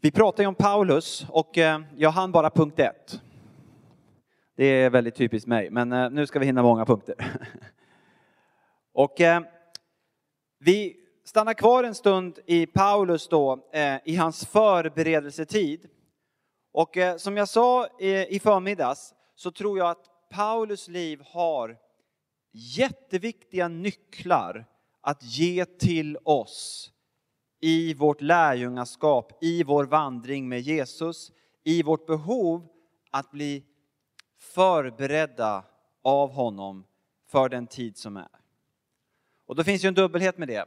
Vi pratar ju om Paulus och eh, jag hann bara punkt ett. Det är väldigt typiskt mig, men eh, nu ska vi hinna många punkter. Och eh, vi stannar kvar en stund i Paulus då, i hans förberedelsetid. Och som jag sa i förmiddags så tror jag att Paulus liv har jätteviktiga nycklar att ge till oss i vårt lärjungaskap, i vår vandring med Jesus, i vårt behov att bli förberedda av honom för den tid som är. Och då finns ju en dubbelhet med det.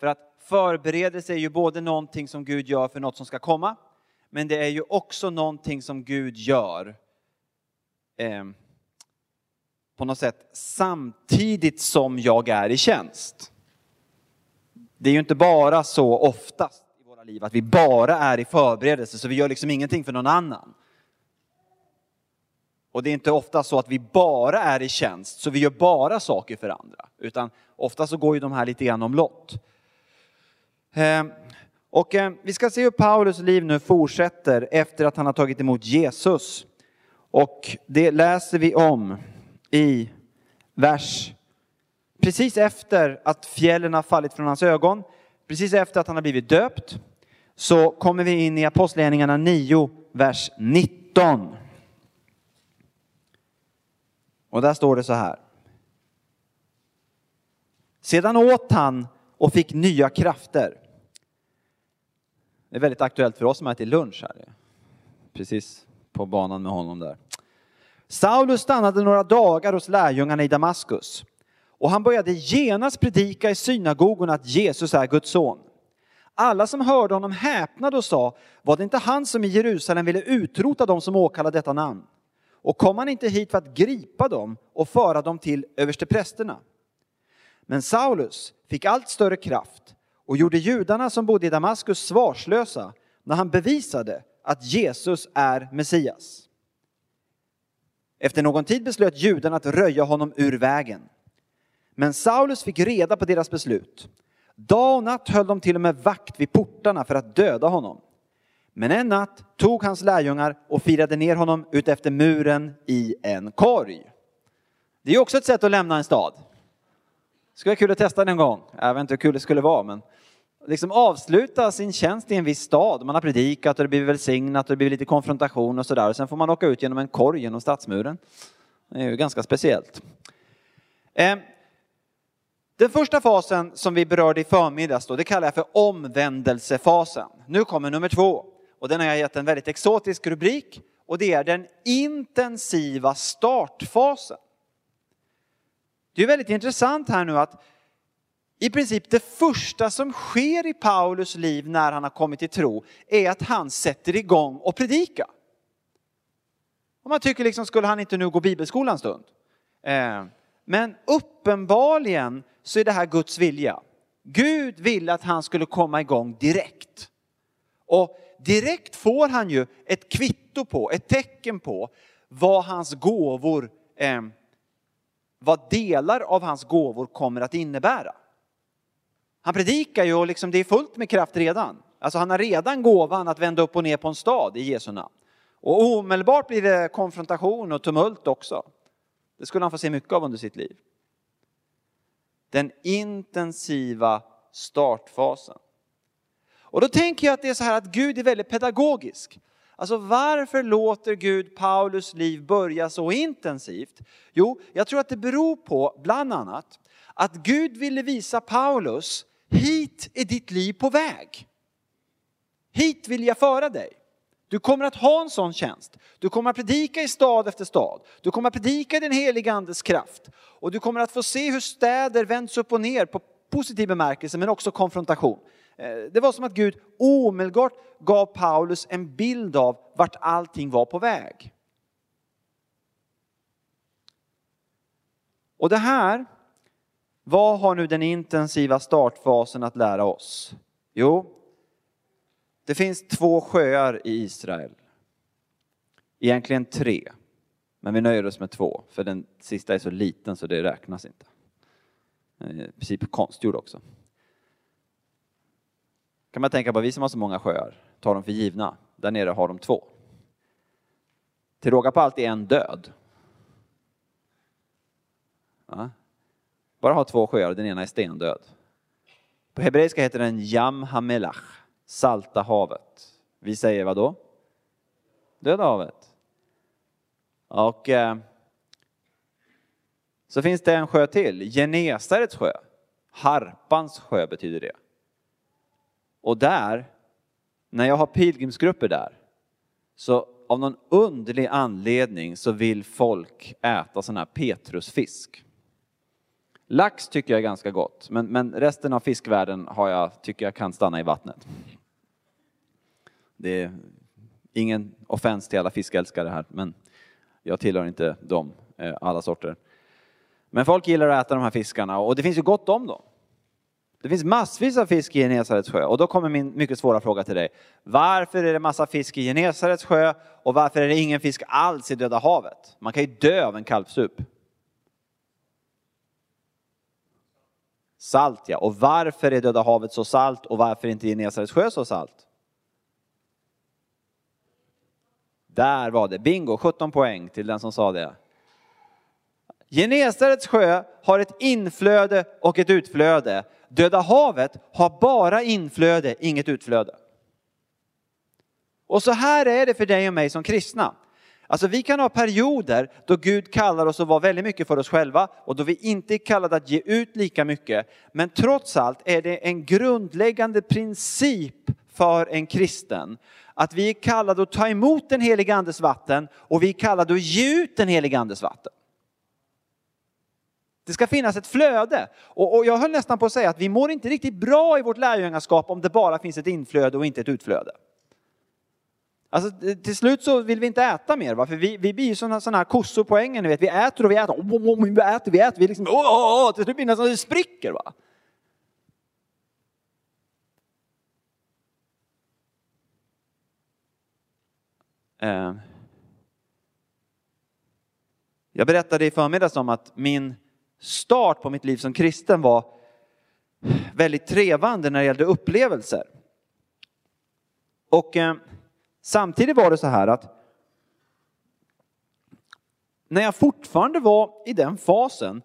För att förberedelse är ju både någonting som Gud gör för något som ska komma, men det är ju också någonting som Gud gör eh, på något sätt samtidigt som jag är i tjänst. Det är ju inte bara så oftast i våra liv att vi bara är i förberedelse så vi gör liksom ingenting för någon annan. Och det är inte ofta så att vi bara är i tjänst så vi gör bara saker för andra. Utan ofta så går ju de här lite grann omlott. Ehm, och ehm, vi ska se hur Paulus liv nu fortsätter efter att han har tagit emot Jesus. Och det läser vi om i vers precis efter att fjällen har fallit från hans ögon, precis efter att han har blivit döpt, så kommer vi in i Apostlagärningarna 9, vers 19. Och där står det så här. Sedan åt han och fick nya krafter. Det är väldigt aktuellt för oss som ätit lunch här. Precis på banan med honom där. Saulus stannade några dagar hos lärjungarna i Damaskus. Och han började genast predika i synagogorna att Jesus är Guds son. Alla som hörde honom häpnade och sa, var det inte han som i Jerusalem ville utrota dem som åkallade detta namn? Och kom han inte hit för att gripa dem och föra dem till översteprästerna? Men Saulus fick allt större kraft och gjorde judarna som bodde i Damaskus svarslösa när han bevisade att Jesus är Messias. Efter någon tid beslöt judarna att röja honom ur vägen. Men Saulus fick reda på deras beslut. Dag och natt höll de till och med vakt vid portarna för att döda honom. Men en natt tog hans lärjungar och firade ner honom utefter muren i en korg. Det är också ett sätt att lämna en stad. Det skulle vara kul att testa det en gång. Jag vet inte hur kul det skulle vara, men liksom avsluta sin tjänst i en viss stad. Man har predikat och det blir välsignat och det blir lite konfrontation och sådär. Sen får man åka ut genom en korg genom stadsmuren. Det är ju ganska speciellt. Eh, den första fasen som vi berörde i förmiddags då, det kallar jag för omvändelsefasen. Nu kommer nummer två och den har jag gett en väldigt exotisk rubrik och det är den intensiva startfasen. Det är väldigt intressant här nu att i princip det första som sker i Paulus liv när han har kommit till tro är att han sätter igång och predika. Och man tycker liksom, skulle han inte nu gå bibelskolan en stund? Eh, men uppenbarligen så är det här Guds vilja. Gud ville att han skulle komma igång direkt. Och direkt får han ju ett kvitto på, ett tecken på vad hans gåvor, eh, vad delar av hans gåvor kommer att innebära. Han predikar ju och liksom det är fullt med kraft redan. Alltså han har redan gåvan att vända upp och ner på en stad i Jesu namn. Och omedelbart blir det konfrontation och tumult också. Det skulle han få se mycket av under sitt liv. Den intensiva startfasen. Och då tänker jag att det är så här att Gud är väldigt pedagogisk. Alltså varför låter Gud Paulus liv börja så intensivt? Jo, jag tror att det beror på bland annat att Gud ville visa Paulus, hit är ditt liv på väg. Hit vill jag föra dig. Du kommer att ha en sån tjänst. Du kommer att predika i stad efter stad. Du kommer att predika i den heliga andes kraft. Och du kommer att få se hur städer vänds upp och ner på positiv bemärkelse men också konfrontation. Eh, det var som att Gud omedelbart gav Paulus en bild av vart allting var på väg. Och det här, vad har nu den intensiva startfasen att lära oss? Jo, det finns två sjöar i Israel. Egentligen tre. Men vi nöjer oss med två, för den sista är så liten så det räknas inte. Den är I princip konstgjord också. kan man tänka på, vi som har så många sjöar, tar dem för givna. Där nere har de två. Till råga på allt är en död. Ja. Bara ha två sjöar, den ena är stendöd. På hebreiska heter den Yam Hamelach, salta havet. Vi säger vad då? Döda havet. Och eh, så finns det en sjö till, Genesarets sjö. Harpans sjö betyder det. Och där, när jag har pilgrimsgrupper där, så av någon underlig anledning så vill folk äta sån här petrusfisk. Lax tycker jag är ganska gott, men, men resten av fiskvärlden har jag, tycker jag kan stanna i vattnet. Det är ingen offens till alla fiskälskare här, men jag tillhör inte dem, eh, alla sorter. Men folk gillar att äta de här fiskarna och det finns ju gott om dem. Det finns massvis av fisk i Genesarets sjö och då kommer min mycket svåra fråga till dig. Varför är det massa fisk i Genesarets sjö och varför är det ingen fisk alls i Döda havet? Man kan ju dö av en kalvsup. Salt ja, och varför är Döda havet så salt och varför är inte Genesarets sjö så salt? Där var det, bingo, 17 poäng till den som sa det. Genesarets sjö har ett inflöde och ett utflöde. Döda havet har bara inflöde, inget utflöde. Och så här är det för dig och mig som kristna. Alltså vi kan ha perioder då Gud kallar oss att vara väldigt mycket för oss själva och då vi inte är kallade att ge ut lika mycket. Men trots allt är det en grundläggande princip för en kristen att vi är kallade att ta emot den helige andes vatten och vi är kallade att ge ut den helige andes vatten. Det ska finnas ett flöde. Och, och, jag höll nästan på att säga att vi mår inte riktigt bra i vårt lärjungaskap om det bara finns ett inflöde och inte ett utflöde. Alltså, till slut så vill vi inte äta mer, va? för vi, vi blir ju sådana, sådana här kossor på ängen, vet. vi äter och vi äter, oh, oh, vi äter, vi äter, vi liksom, oh, oh, oh. till slut blir det nästan det spricker. Va? Eh, jag berättade i förmiddags om att min start på mitt liv som kristen var väldigt trevande när det gällde upplevelser. Och eh, samtidigt var det så här att när jag fortfarande var i den fasen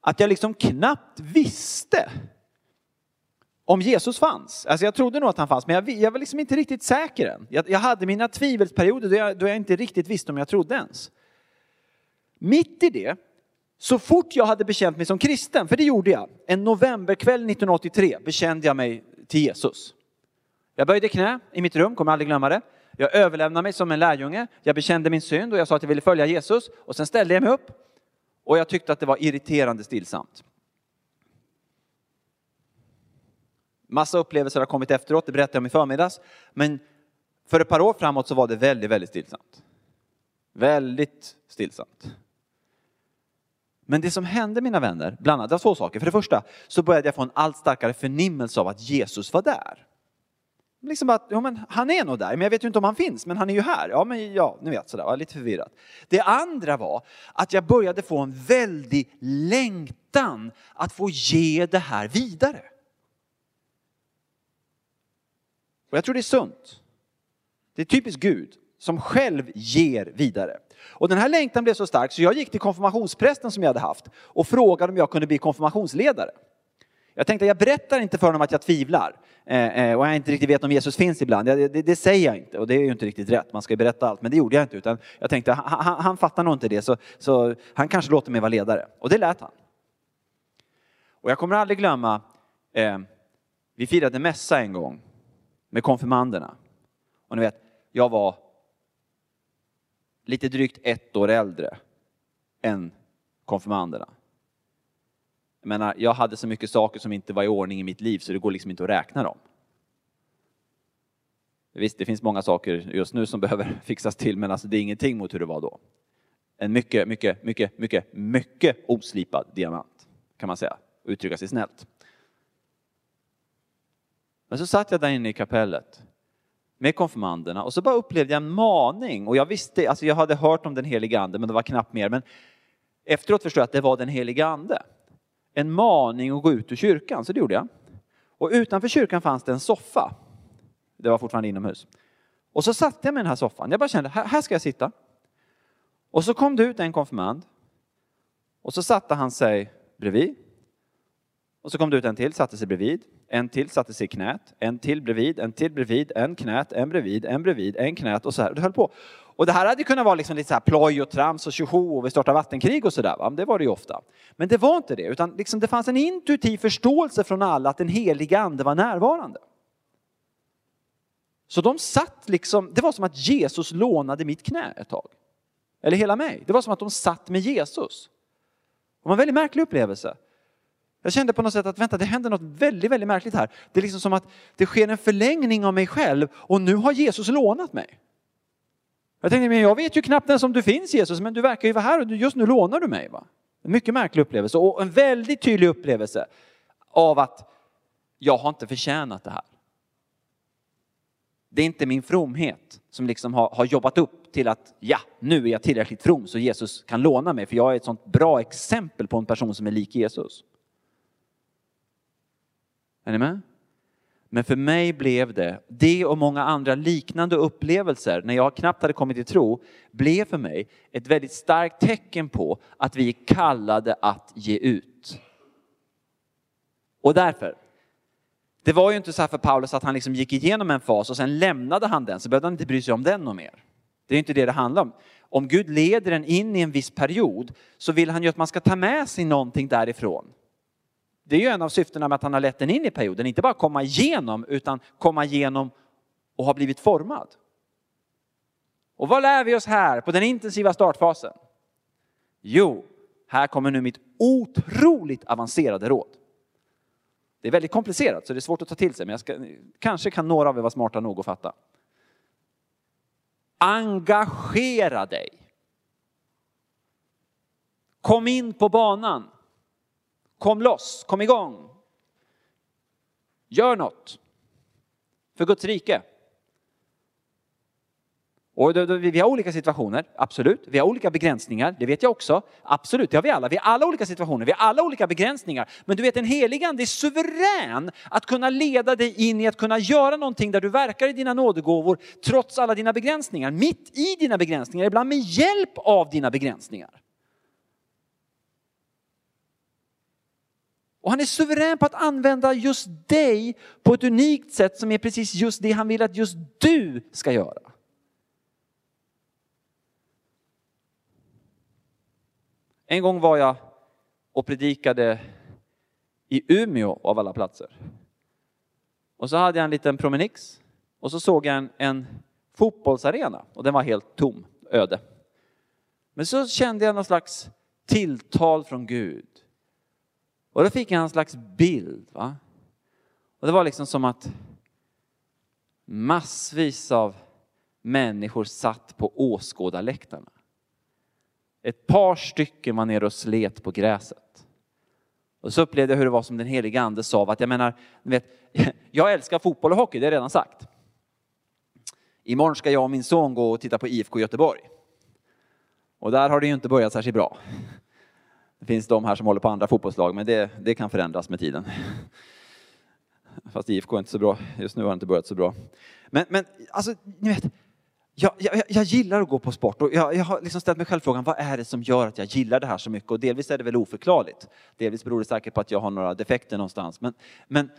att jag liksom knappt visste om Jesus fanns. Alltså jag trodde nog att han fanns, men jag, jag var liksom inte riktigt säker än. Jag, jag hade mina tvivelsperioder då jag, då jag inte riktigt visste om jag trodde ens. Mitt i det så fort jag hade bekänt mig som kristen, för det gjorde jag, en novemberkväll 1983 bekände jag mig till Jesus. Jag böjde knä i mitt rum, kommer aldrig glömma det. Jag överlämnade mig som en lärjunge, jag bekände min synd och jag sa att jag ville följa Jesus och sen ställde jag mig upp och jag tyckte att det var irriterande stillsamt. Massa upplevelser har kommit efteråt, det berättade jag om i förmiddags. Men för ett par år framåt så var det väldigt, väldigt stillsamt. Väldigt stillsamt. Men det som hände mina vänner, bland annat, det var två saker. För det första så började jag få en allt starkare förnimmelse av att Jesus var där. Liksom att, ja, men han är nog där, men jag vet ju inte om han finns, men han är ju här. Ja, men ja, ni vet sådär, var lite förvirrat. Det andra var att jag började få en väldig längtan att få ge det här vidare. Och jag tror det är sunt. Det är typiskt Gud som själv ger vidare. Och den här längtan blev så stark så jag gick till konfirmationsprästen som jag hade haft och frågade om jag kunde bli konfirmationsledare. Jag tänkte jag berättar inte för honom att jag tvivlar eh, eh och jag inte riktigt vet om Jesus finns ibland. Det, det, det, säger jag inte och det är ju inte riktigt rätt. Man ska ju berätta allt, men det gjorde jag inte. Utan jag tänkte han, han fattar nog inte det så, så han kanske låter mig vara ledare. Och det lät han. Och jag kommer aldrig glömma, eh, vi firade mässa en gång med konfirmanderna. Och ni vet, jag var lite drygt ett år äldre än konfirmanderna. Jag menar, jag hade så mycket saker som inte var i ordning i mitt liv så det går liksom inte att räkna dem. Visst, det finns många saker just nu som behöver fixas till, men alltså det är ingenting mot hur det var då. En mycket, mycket, mycket, mycket, mycket oslipad diamant, kan man säga, uttrycka sig snällt. Men så satt jag där inne i kapellet med konfirmanderna och så bara upplevde jag en maning och jag visste, alltså jag hade hört om den heliga ande men det var knappt mer. Men efteråt förstod jag att det var den heliga ande. En maning att gå ut ur kyrkan, så det gjorde jag. Och utanför kyrkan fanns det en soffa. Det var fortfarande inomhus. Och så satte jag mig i den här soffan. Jag bara kände, här, här ska jag sitta. Och så kom det ut en konfirmand. Och så satte han sig bredvid. Och så kom det ut en till, satte sig bredvid. En till satte sig i knät. En till bredvid, en till bredvid, en knät, en bredvid, en bredvid, en knät och så här. Och det höll på. Och det här hade kunnat vara liksom lite så här ploj och trams och tjoho och vi startar vattenkrig och sådär. Det var det ju ofta. Men det var inte det, utan liksom det fanns en intuitiv förståelse från alla att den heliga ande var närvarande. Så de satt liksom, det var som att Jesus lånade mitt knä ett tag. Eller hela mig. Det var som att de satt med Jesus. Det var en väldigt märklig upplevelse. Jag kände på något sätt att vänta, det händer något väldigt, väldigt märkligt här. Det är liksom som att det sker en förlängning av mig själv och nu har Jesus lånat mig. Jag tänkte, men jag vet ju knappt ens om du finns Jesus, men du verkar ju vara här och just nu lånar du mig. Va? En mycket märklig upplevelse och en väldigt tydlig upplevelse av att jag har inte förtjänat det här. Det är inte min fromhet som liksom har, har jobbat upp till att ja, nu är jag tillräckligt from så Jesus kan låna mig för jag är ett sånt bra exempel på en person som är lik Jesus. Är ni med? Men för mig blev det, det och många andra liknande upplevelser när jag knappt hade kommit till tro, blev för mig ett väldigt starkt tecken på att vi är kallade att ge ut. Och därför, det var ju inte så här för Paulus att han liksom gick igenom en fas och sen lämnade han den, så behövde han inte bry sig om den och mer. Det är inte det det handlar om. Om Gud leder en in i en viss period så vill han ju att man ska ta med sig någonting därifrån. Det är ju en av syftena med att han har lett den in i perioden, inte bara komma igenom utan komma igenom och ha blivit formad. Och vad lär vi oss här på den intensiva startfasen? Jo, här kommer nu mitt otroligt avancerade råd. Det är väldigt komplicerat så det är svårt att ta till sig, men jag ska, kanske kan några av er vara smarta nog att fatta. Engagera dig. Kom in på banan. Kom loss, kom igång. Gör något för Guds rike. Och då, då, vi har olika situationer, absolut. Vi har olika begränsningar, det vet jag också. Absolut, det har vi alla. Vi har alla olika situationer, vi har alla olika begränsningar. Men du vet, en helig ande är suverän att kunna leda dig in i att kunna göra någonting där du verkar i dina nådegåvor trots alla dina begränsningar. Mitt i dina begränsningar, ibland med hjälp av dina begränsningar. Och han är suverän på att använda just dig på ett unikt sätt som är precis just det han vill att just du ska göra. En gång var jag och predikade i Umeå av alla platser. Och så hade jag en liten promenix och så såg jag en, en fotbollsarena och den var helt tom, öde. Men så kände jag någon slags tilltal från Gud. Och då fick jag en slags bild. Va? Och det var liksom som att massvis av människor satt på åskådarläktarna. Ett par stycken var nere och slet på gräset. Och så upplevde jag hur det var som den helige ande sa att jag menar, vet, jag älskar fotboll och hockey, det är redan sagt. Imorgon ska jag och min son gå och titta på IFK Göteborg. Och där har det ju inte börjat särskilt bra. Det finns de här som håller på andra fotbollslag, men det, det kan förändras med tiden. Fast IFK är inte så bra, just nu har det inte börjat så bra. Men, men alltså, ni vet, jag, jag, jag, gillar att gå på sport och jag, jag, har liksom ställt mig själv frågan, vad är det som gör att jag gillar det här så mycket? Och delvis är det väl oförklarligt. Delvis beror det säkert på att jag har några defekter någonstans. Men, men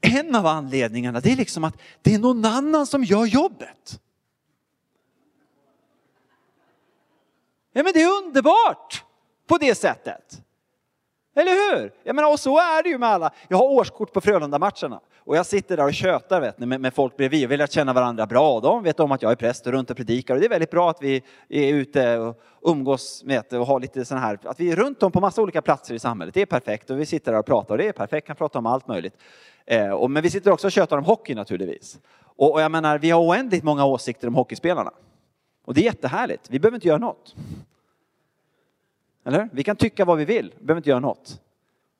en av anledningarna det är liksom att det är någon annan som gör jobbet. Ja men det är underbart på det sättet. Eller hur? Jag menar, och så är det ju med alla. Jag har årskort på Frölunda-matcherna och jag sitter där och tjötar vet ni, med, med folk bredvid och vill att känna varandra bra. De vet om att jag är präst och runt och predikar och det är väldigt bra att vi är ute och umgås vet, och har lite sån här, att vi är runt om på massa olika platser i samhället. Det är perfekt och vi sitter där och pratar och det är perfekt, kan prata om allt möjligt. Eh, och, men vi sitter också och tjötar om hockey naturligtvis. Och, och jag menar, vi har oändligt många åsikter om hockeyspelarna. Och det är jättehärligt, vi behöver inte göra något. Eller Vi kan tycka vad vi vill, vi behöver inte göra något.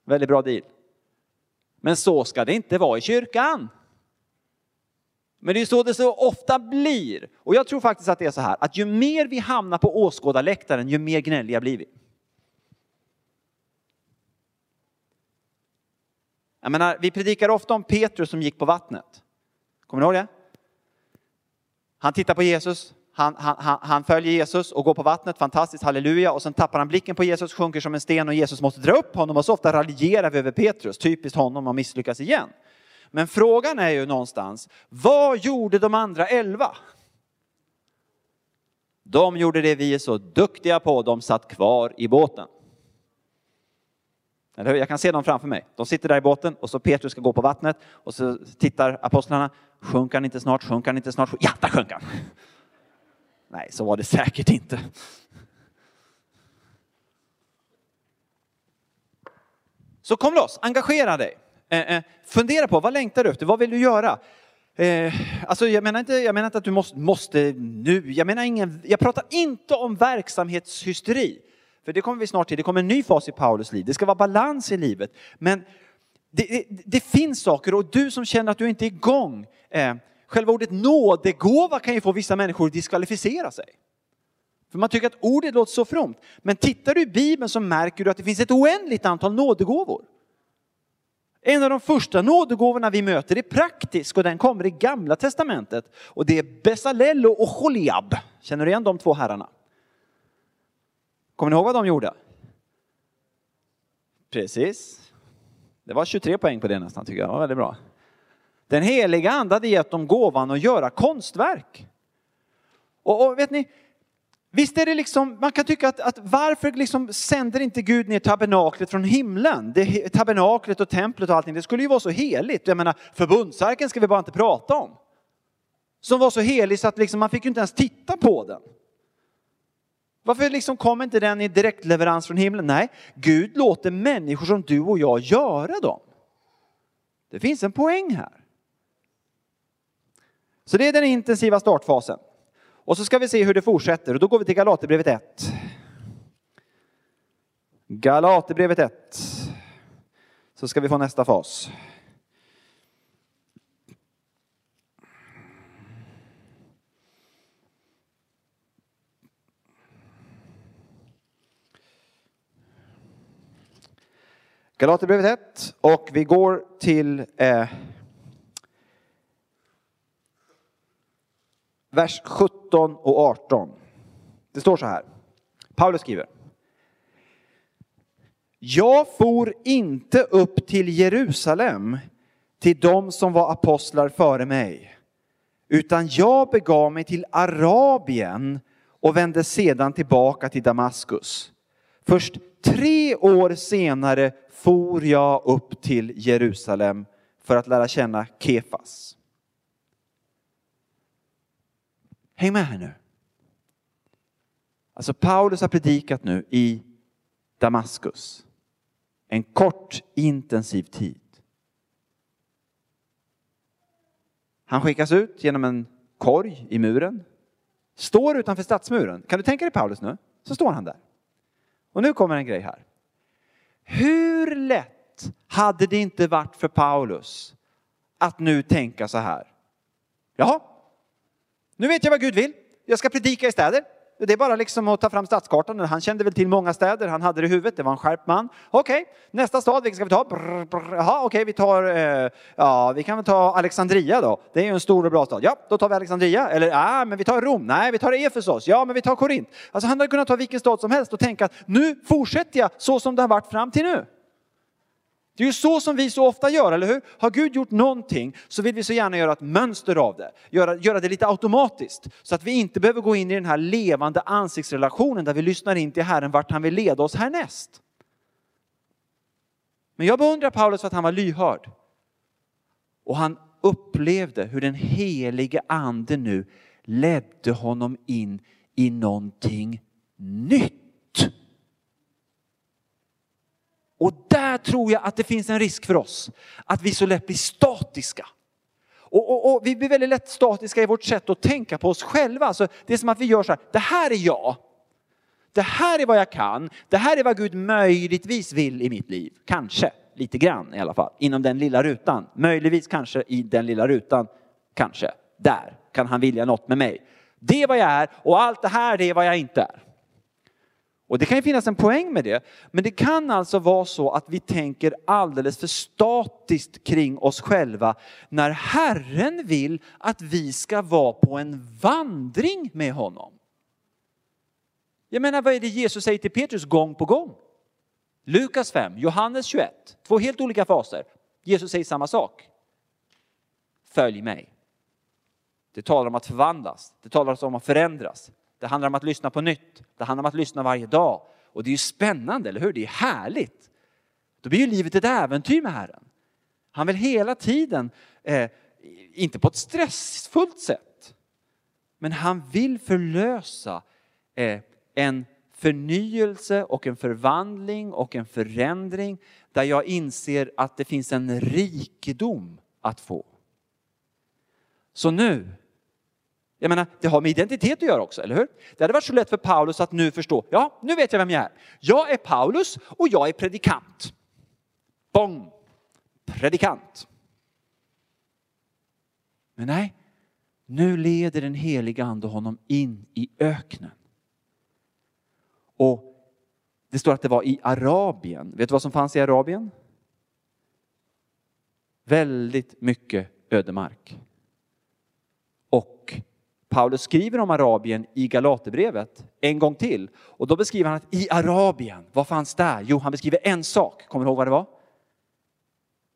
Väldigt bra deal. Men så ska det inte vara i kyrkan. Men det är så det så ofta blir. Och jag tror faktiskt att det är så här, att ju mer vi hamnar på åskådarläktaren, ju mer gnälliga blir vi. Jag menar, vi predikar ofta om Petrus som gick på vattnet. Kommer ni ihåg det? Han tittar på Jesus, han, han, han, han, följer Jesus och går på vattnet, fantastiskt, halleluja. Och sen tappar han blicken på Jesus, sjunker som en sten och Jesus måste dra upp honom. Och så ofta raljerar vi över Petrus, typiskt honom att misslyckas igen. Men frågan är ju någonstans, vad gjorde de andra elva? De gjorde det vi är så duktiga på, de satt kvar i båten. Eller Jag kan se dem framför mig. De sitter där i båten och så Petrus ska gå på vattnet och så tittar apostlarna. Sjunker han inte snart? Sjunker han inte snart? Ja, där sjönk han! Nej, så var det säkert inte. Så kom loss, engagera dig. Eh, eh, fundera på vad längtar du efter, vad vill du göra? Eh, alltså jag, menar inte, jag menar inte att du måste, måste nu, jag, menar ingen, jag pratar inte om verksamhetshysteri. För det kommer vi snart till, det kommer en ny fas i Paulus liv. Det ska vara balans i livet. Men det, det, det finns saker och du som känner att du inte är igång, eh, själva ordet nådegåva kan ju få vissa människor att diskvalificera sig. För man tycker att ordet låter så fromt. Men tittar du i Bibeln så märker du att det finns ett oändligt antal nådegåvor. En av de första nådegåvorna vi möter är praktisk och den kommer i gamla testamentet. Och det är Besalello och Choliab. Känner du igen de två herrarna? Kommer ni ihåg vad de gjorde? Precis. Det var 23 poäng på det nästan tycker jag. Det var väldigt bra. Den heliga ande hade gett dem gåvan att göra konstverk. Och, och vet ni, Visst är det liksom, man kan tycka att, att varför liksom sänder inte Gud ner tabernaklet från himlen? Det, tabernaklet och templet och allting, det skulle ju vara så heligt. Jag menar, förbundsarken ska vi bara inte prata om. Som var så helig så att liksom, man fick ju inte ens titta på den. Varför liksom kom inte den i direktleverans från himlen? Nej, Gud låter människor som du och jag göra dem. Det finns en poäng här. Så det är den intensiva startfasen. Och så ska vi se hur det fortsätter och då går vi till Galaterbrevet 1. Galaterbrevet 1. Så ska vi få nästa fas. Galaterbrevet 1 och vi går till eh, vers 17 och 18. Det står så här. Paulus skriver. Jag for inte upp till Jerusalem till dem som var apostlar före mig, utan jag begav mig till Arabien och vände sedan tillbaka till Damaskus. Först tre år senare for jag upp till Jerusalem för att lära känna Kefas. Häng med här nu. Alltså Paulus har predikat nu i Damaskus. En kort intensiv tid. Han skickas ut genom en korg i muren. Står utanför stadsmuren. Kan du tänka dig Paulus nu? Så står han där. Och nu kommer en grej här. Hur lätt hade det inte varit för Paulus att nu tänka så här. Jaha, nu vet jag vad Gud vill. Jag ska predika i städer. Det är bara liksom att ta fram stadskartan. Han kände väl till många städer, han hade det i huvudet, det var en skärpt man. Okej, okay. nästa stad, vilken ska vi ta? Brr, brr. Jaha, okej, okay, vi tar, eh, ja, vi kan väl ta Alexandria då. Det är ju en stor och bra stad. Ja, då tar vi Alexandria. Eller, ja, men vi tar Rom. Nej, vi tar Efesos. Ja, men vi tar Korint. Alltså han hade kunnat ta vilken stad som helst och tänka att nu fortsätter jag så som det har varit fram till nu. Det är ju så som vi så ofta gör, eller hur? Har Gud gjort någonting så vill vi så gärna göra ett mönster av det. Göra, göra det lite automatiskt. Så att vi inte behöver gå in i den här levande ansiktsrelationen där vi lyssnar in till Herren vart han vill leda oss härnäst. Men jag beundrar Paulus för att han var lyhörd. Och han upplevde hur den helige ande nu ledde honom in i någonting nytt. Och där tror jag att det finns en risk för oss, att vi så lätt blir statiska. Och, och, och, vi blir väldigt lätt statiska i vårt sätt att tänka på oss själva. Alltså, det är som att vi gör så här, det här är jag. Det här är vad jag kan. Det här är vad Gud möjligtvis vill i mitt liv. Kanske, lite grann i alla fall, inom den lilla rutan. Möjligtvis kanske i den lilla rutan, kanske. Där kan han vilja något med mig. Det är vad jag är och allt det här det är vad jag inte är. Och det kan ju finnas en poäng med det. Men det kan alltså vara så att vi tänker alldeles för statiskt kring oss själva när Herren vill att vi ska vara på en vandring med honom. Jag menar, vad är det Jesus säger till Petrus gång på gång? Lukas 5, Johannes 21, två helt olika faser. Jesus säger samma sak. Följ mig. Det talar om att förvandlas, det talar om att förändras. Det handlar om att lyssna på nytt, det handlar om att lyssna varje dag. Och det är ju spännande, eller hur? Det är härligt. Då blir ju livet ett äventyr med Herren. Han vill hela tiden, eh, inte på ett stressfullt sätt, men han vill förlösa eh, en förnyelse och en förvandling och en förändring där jag inser att det finns en rikedom att få. Så nu, jag menar, det har med identitet att göra också, eller hur? Det hade varit så lätt för Paulus att nu förstå, ja, nu vet jag vem jag är. Jag är Paulus och jag är predikant. Bong! Predikant. Men nej, nu leder den heliga ande honom in i öknen. Och det står att det var i Arabien. Vet du vad som fanns i Arabien? Väldigt mycket ödemark. Paulus skriver om Arabien i Galaterbrevet en gång till. Och då beskriver han att i Arabien, vad fanns där? Jo, han beskriver en sak. Kommer du ihåg vad det var?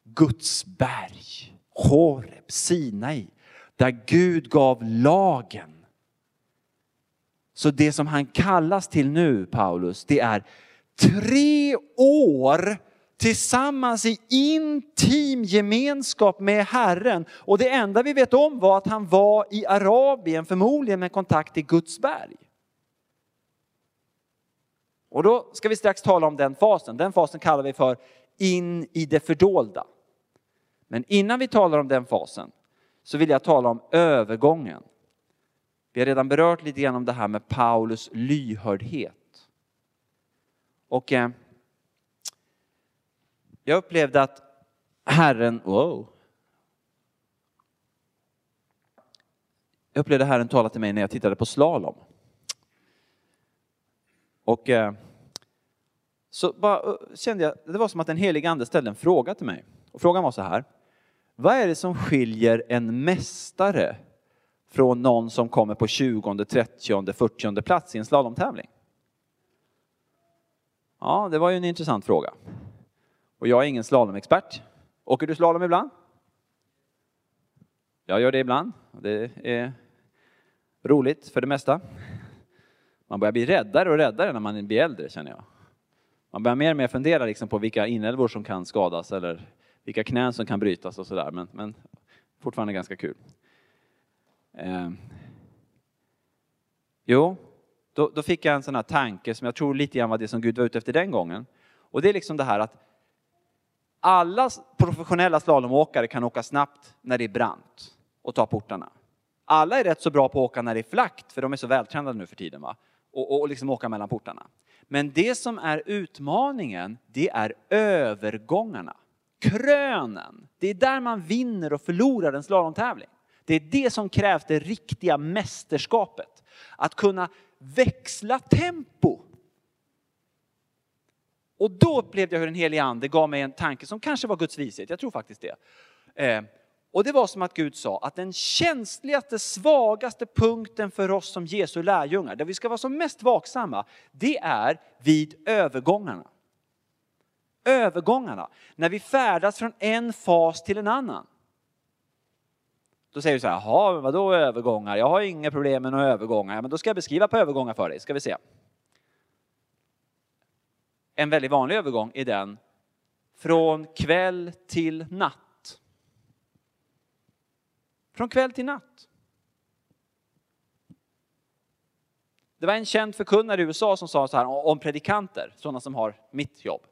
Guds berg, Horeb, Sinai, där Gud gav lagen så det som han kallas till nu, Paulus, det är tre år tillsammans i intim gemenskap med Herren. Och det enda vi vet om var att han var i Arabien, förmodligen med kontakt till Guds berg. Och då ska vi strax tala om den fasen. Den fasen kallar vi för in i det fördolda. Men innan vi talar om den fasen så vill jag tala om övergången. Vi har redan berört lite grann om det här med Paulus lyhördhet. Och eh, jag upplevde att Herren, wow. Jag upplevde Herren tala till mig när jag tittade på slalom. Och eh, så bara eh, kände jag, det var som att en helig ande ställde en fråga till mig. Och frågan var så här. Vad är det som skiljer en mästare från någon som kommer på 20, 30, 40 plats i en slalomtävling? Ja, det var ju en intressant fråga. Och jag är ingen slalomexpert. Åker du slalom ibland? Jag gör det ibland. Det är roligt för det mesta. Man börjar bli räddare och räddare när man blir äldre känner jag. Man börjar mer och mer fundera liksom på vilka inälvor som kan skadas eller vilka knän som kan brytas och sådär. Men, men fortfarande ganska kul. Eh. Jo, då, då, fick jag en sån här tanke som jag tror lite grann var det som Gud var ute efter den gången. Och det är liksom det här att alla professionella slalomåkare kan åka snabbt när det är brant och ta portarna. Alla är rätt så bra på att åka när det är flackt, för de är så vältränade nu för tiden. Va? Och, och liksom åka mellan portarna. Men det som är utmaningen, det är övergångarna. Krönen. Det är där man vinner och förlorar en slalomtävling. Det är det som krävs det riktiga mästerskapet. Att kunna växla tempo. Och då upplevde jag hur den helige ande gav mig en tanke som kanske var Guds vishet, jag tror faktiskt det. Eh, och det var som att Gud sa att den känsligaste, svagaste punkten för oss som Jesu lärjungar, där vi ska vara som mest vaksamma, det är vid övergångarna. Övergångarna, när vi färdas från en fas till en annan. Då säger du så här, jaha, vadå övergångar? Jag har inga problem med några övergångar. Men då ska jag beskriva på övergångar för dig, ska vi se. En väldigt vanlig övergång är den från kväll till natt. Från kväll till natt. Det var en känd förkunnare i USA som sa så här om predikanter, sådana som har mitt jobb.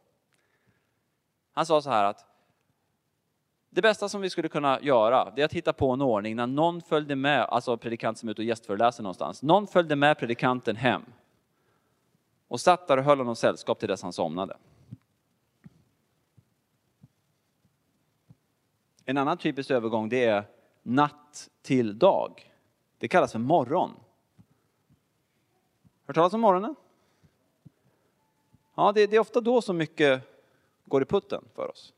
Han sa så här att det bästa som vi skulle kunna göra, det är att hitta på en ordning när någon följde med, alltså predikant som är ute och gästföreläser någonstans, någon följde med predikanten hem och satt där och höll honom sällskap till dess han somnade. En annan typisk övergång det är natt till dag. Det kallas för morgon. Hört talas om morgonen? Ja, det, det är ofta då som mycket går i putten för oss.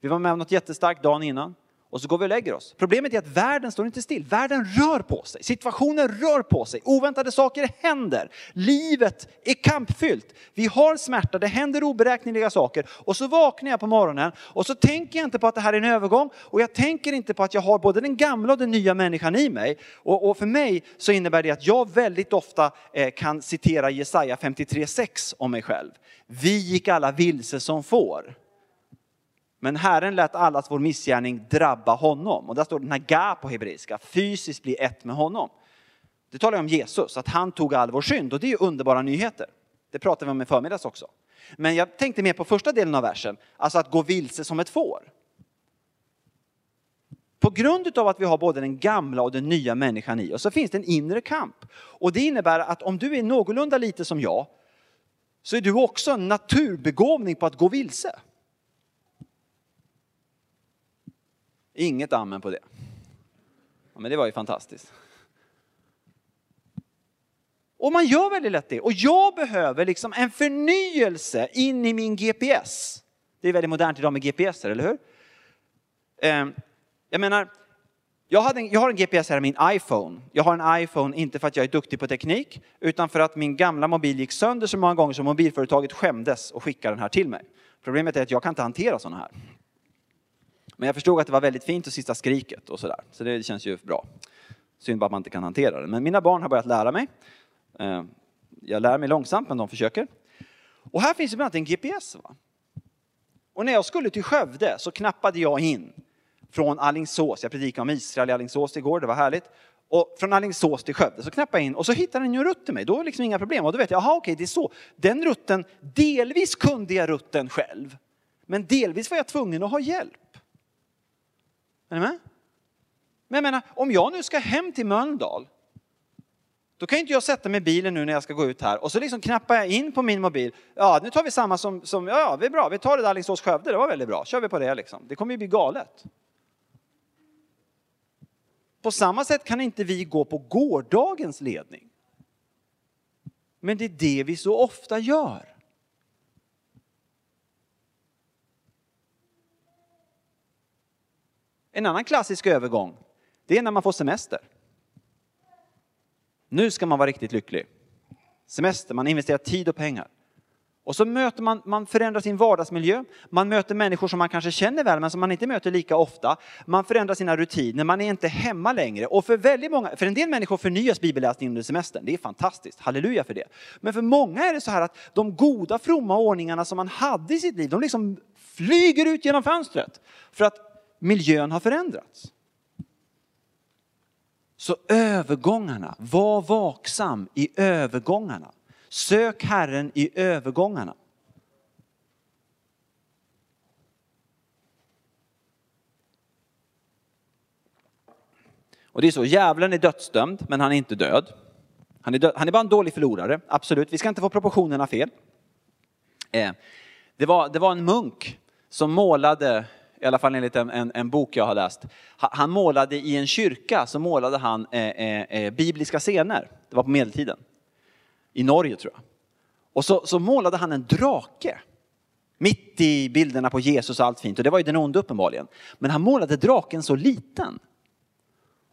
Vi var med om något jättestarkt dagen innan och så går vi och lägger oss. Problemet är att världen står inte still. Världen rör på sig. Situationen rör på sig. Oväntade saker händer. Livet är kampfyllt. Vi har smärta. Det händer oberäkneliga saker. Och så vaknar jag på morgonen och så tänker jag inte på att det här är en övergång och jag tänker inte på att jag har både den gamla och den nya människan i mig. Och, och för mig så innebär det att jag väldigt ofta eh, kan citera Jesaja 53.6 om mig själv. Vi gick alla vilse som får. Men Herren lät allas vår missgärning drabba honom. Och där står det naga på hebreiska, fysiskt bli ett med honom. Det talar om Jesus, att han tog all vår synd och det är ju underbara nyheter. Det pratade vi om i förmiddags också. Men jag tänkte mer på första delen av versen, alltså att gå vilse som ett får. På grund av att vi har både den gamla och den nya människan i oss så finns det en inre kamp. Och det innebär att om du är någorlunda lite som jag så är du också en naturbegåvning på att gå vilse. Inget amen på det. Ja, men det var ju fantastiskt. Och man gör väldigt lätt det. Och jag behöver liksom en förnyelse in i min GPS. Det är väldigt modernt idag med GPS, eller hur? Ehm, jag menar, jag, hade en, jag har en GPS här i min iPhone. Jag har en iPhone inte för att jag är duktig på teknik, utan för att min gamla mobil gick sönder så många gånger så mobilföretaget skämdes och skickade den här till mig. Problemet är att jag kan inte hantera sådana här. Men jag förstod att det var väldigt fint och sista skriket och sådär. Så det känns ju bra. Synd bara att man inte kan hantera det. Men mina barn har börjat lära mig. Eh, jag lär mig långsamt, men de försöker. Och här finns ju bland annat en GPS. Va? Och när jag skulle till Skövde så knappade jag in från Allingsås. Jag predikade om Israel i Allingsås igår, det var härligt. Och från Allingsås till Skövde så knappade jag in och så hittade den ju en rutt till mig. Då är det liksom inga problem. Och då vet jag, jaha okej, det är så. Den rutten, delvis kunde jag rutten själv. Men delvis var jag tvungen att ha hjälp. Är ni med? Men jag menar, om jag nu ska hem till Mölndal, då kan inte jag sätta mig i bilen nu när jag ska gå ut här och så liksom knappar jag in på min mobil. Ja, nu tar vi samma som, som ja, ja, det är bra, vi tar det där Alingsås-Skövde, det var väldigt bra, kör vi på det liksom. Det kommer ju bli galet. På samma sätt kan inte vi gå på gårdagens ledning. Men det är det vi så ofta gör. En annan klassisk övergång, det är när man får semester. Nu ska man vara riktigt lycklig. Semester, man investerar tid och pengar. Och så möter man, man förändrar sin vardagsmiljö, man möter människor som man kanske känner väl men som man inte möter lika ofta. Man förändrar sina rutiner, man är inte hemma längre. Och för väldigt många, för en del människor förnyas bibelläsningen under semestern, det är fantastiskt, halleluja för det. Men för många är det så här att de goda fromma ordningarna som man hade i sitt liv, de liksom flyger ut genom fönstret. För att miljön har förändrats. Så övergångarna, var vaksam i övergångarna. Sök Herren i övergångarna. Och det är så, djävulen är dödsdömd, men han är inte död. Han är, död, han är bara en dålig förlorare, absolut. Vi ska inte få proportionerna fel. Eh, det, var, det var en munk som målade i alla fall enligt en, en, en, bok jag har läst. Han målade i en kyrka, så målade han eh, eh, eh, bibliska scener. Det var på medeltiden. I Norge tror jag. Och så, så målade han en drake. Mitt i bilderna på Jesus och allt fint. Och det var ju den onde uppenbarligen. Men han målade draken så liten.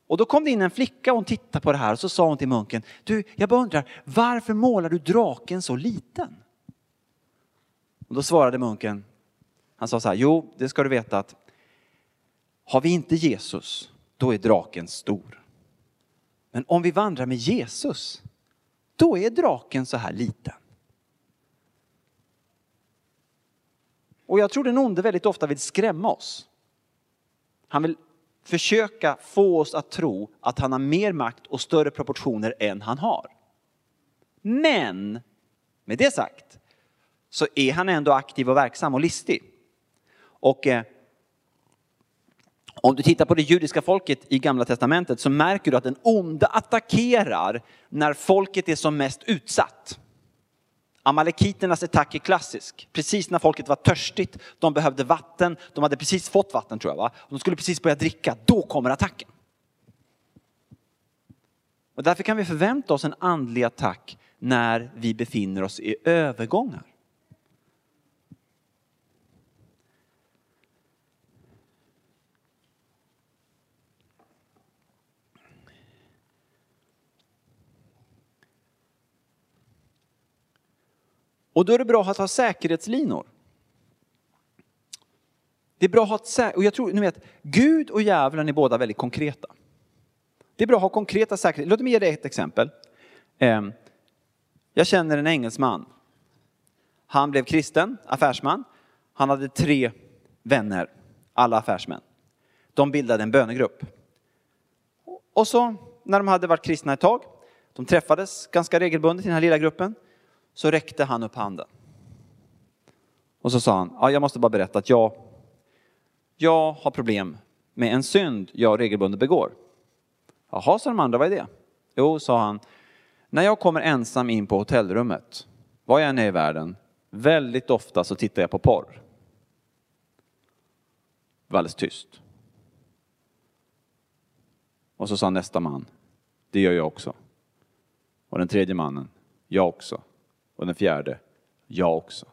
Och då kom det in en flicka och hon tittade på det här och så sa hon till munken, du jag bara undrar, varför målar du draken så liten? Och då svarade munken, han sa så här, jo, det ska du veta att har vi inte Jesus, då är draken stor. Men om vi vandrar med Jesus, då är draken så här liten. Och jag tror den onde väldigt ofta vill skrämma oss. Han vill försöka få oss att tro att han har mer makt och större proportioner än han har. Men, med det sagt, så är han ändå aktiv och verksam och listig. Och eh, om du tittar på det judiska folket i gamla testamentet så märker du att den onde attackerar när folket är som mest utsatt. Amalekiternas attack är klassisk. Precis när folket var törstigt, de behövde vatten, de hade precis fått vatten tror jag va? De skulle precis börja dricka, då kommer attacken. Och därför kan vi förvänta oss en andlig attack när vi befinner oss i övergångar. Och då är det bra att ha säkerhetslinor. Det är bra att ha ett och jag tror, ni vet, Gud och djävulen är båda väldigt konkreta. Det är bra att ha konkreta säkerhetslinor. Låt mig ge dig ett exempel. Ehm, jag känner en engelsman. Han blev kristen, affärsman. Han hade tre vänner, alla affärsmän. De bildade en bönegrupp. Och så när de hade varit kristna ett tag, de träffades ganska regelbundet i den här lilla gruppen, så räckte han upp handen. Och så sa han, ja, jag måste bara berätta att jag, jag har problem med en synd jag regelbundet begår. Jaha, sa de andra, vad är det? Jo, sa han, när jag kommer ensam in på hotellrummet, var jag än är i världen, väldigt ofta så tittar jag på porr. Det var alldeles tyst. Och så sa nästa man, det gör jag också. Och den tredje mannen, jag också. Och den fjärde, jag också.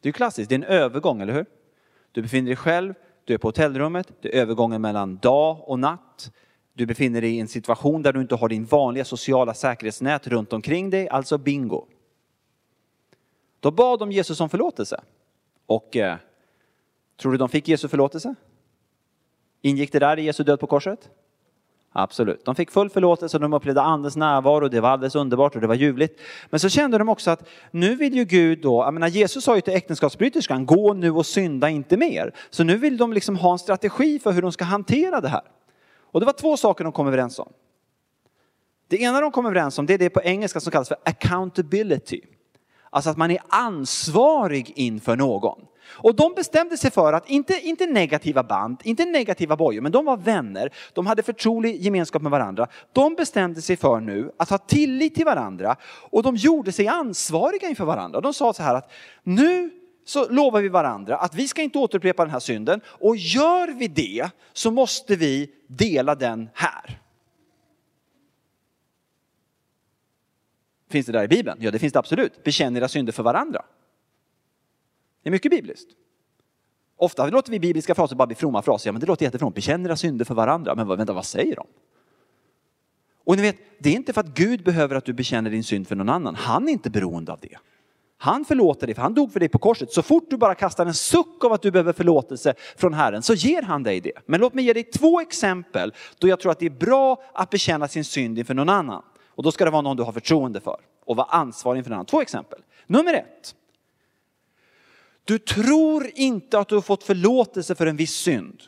Det är ju klassiskt, det är en övergång, eller hur? Du befinner dig själv, du är på hotellrummet, det är övergången mellan dag och natt. Du befinner dig i en situation där du inte har din vanliga sociala säkerhetsnät runt omkring dig, alltså bingo. Då bad de Jesus om förlåtelse. Och eh, tror du de fick Jesu förlåtelse? Ingick det där i Jesu död på korset? Absolut. De fick full förlåtelse och de upplevde andens närvaro. Det var alldeles underbart och det var ljuvligt. Men så kände de också att nu vill ju Gud då, jag menar Jesus sa ju till äktenskapsbryterskan, gå nu och synda inte mer. Så nu vill de liksom ha en strategi för hur de ska hantera det här. Och det var två saker de kom överens om. Det ena de kom överens om det är det på engelska som kallas för accountability. Alltså att man är ansvarig inför någon. Och de bestämde sig för att, inte, inte negativa band, inte negativa bojor, men de var vänner, de hade förtrolig gemenskap med varandra. De bestämde sig för nu att ha tillit till varandra och de gjorde sig ansvariga inför varandra. De sa så här att nu så lovar vi varandra att vi ska inte återupprepa den här synden och gör vi det så måste vi dela den här. Finns det där i Bibeln? Ja, det finns det absolut. Bekänn era synder för varandra. Det är mycket bibliskt. Ofta låter vi bibliska fraser bara bli fromma fraser. Ja, men det låter jättefromt. Bekänn era synder för varandra. Men vänta, vad säger de? Och ni vet, det är inte för att Gud behöver att du bekänner din synd för någon annan. Han är inte beroende av det. Han förlåter dig, för han dog för dig på korset. Så fort du bara kastar en suck av att du behöver förlåtelse från Herren så ger han dig det. Men låt mig ge dig två exempel då jag tror att det är bra att bekänna sin synd inför någon annan. Och då ska det vara någon du har förtroende för och vara ansvarig inför den annan. Två exempel. Nummer ett. Du tror inte att du har fått förlåtelse för en viss synd.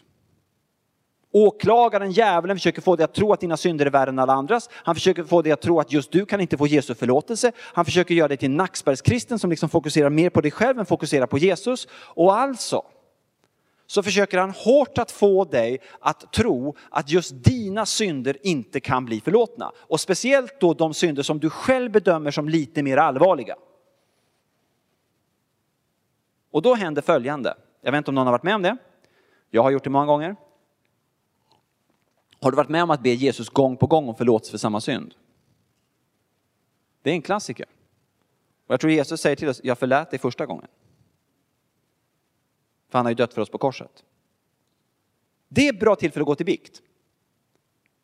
Åklagaren, djävulen, försöker få dig att tro att dina synder är värre än alla andras. Han försöker få dig att tro att just du kan inte få Jesu förlåtelse. Han försöker göra dig till en nackspärrskristen som liksom fokuserar mer på dig själv än fokuserar på Jesus. Och alltså så försöker han hårt att få dig att tro att just dina synder inte kan bli förlåtna. Och speciellt då de synder som du själv bedömer som lite mer allvarliga. Och då händer följande. Jag vet inte om någon har varit med om det. Jag har gjort det många gånger. Har du varit med om att be Jesus gång på gång om förlåtelse för samma synd? Det är en klassiker. Och jag tror Jesus säger till oss, jag förlät dig första gången. För han har ju dött för oss på korset. Det är ett bra tillfälle att gå till bikt.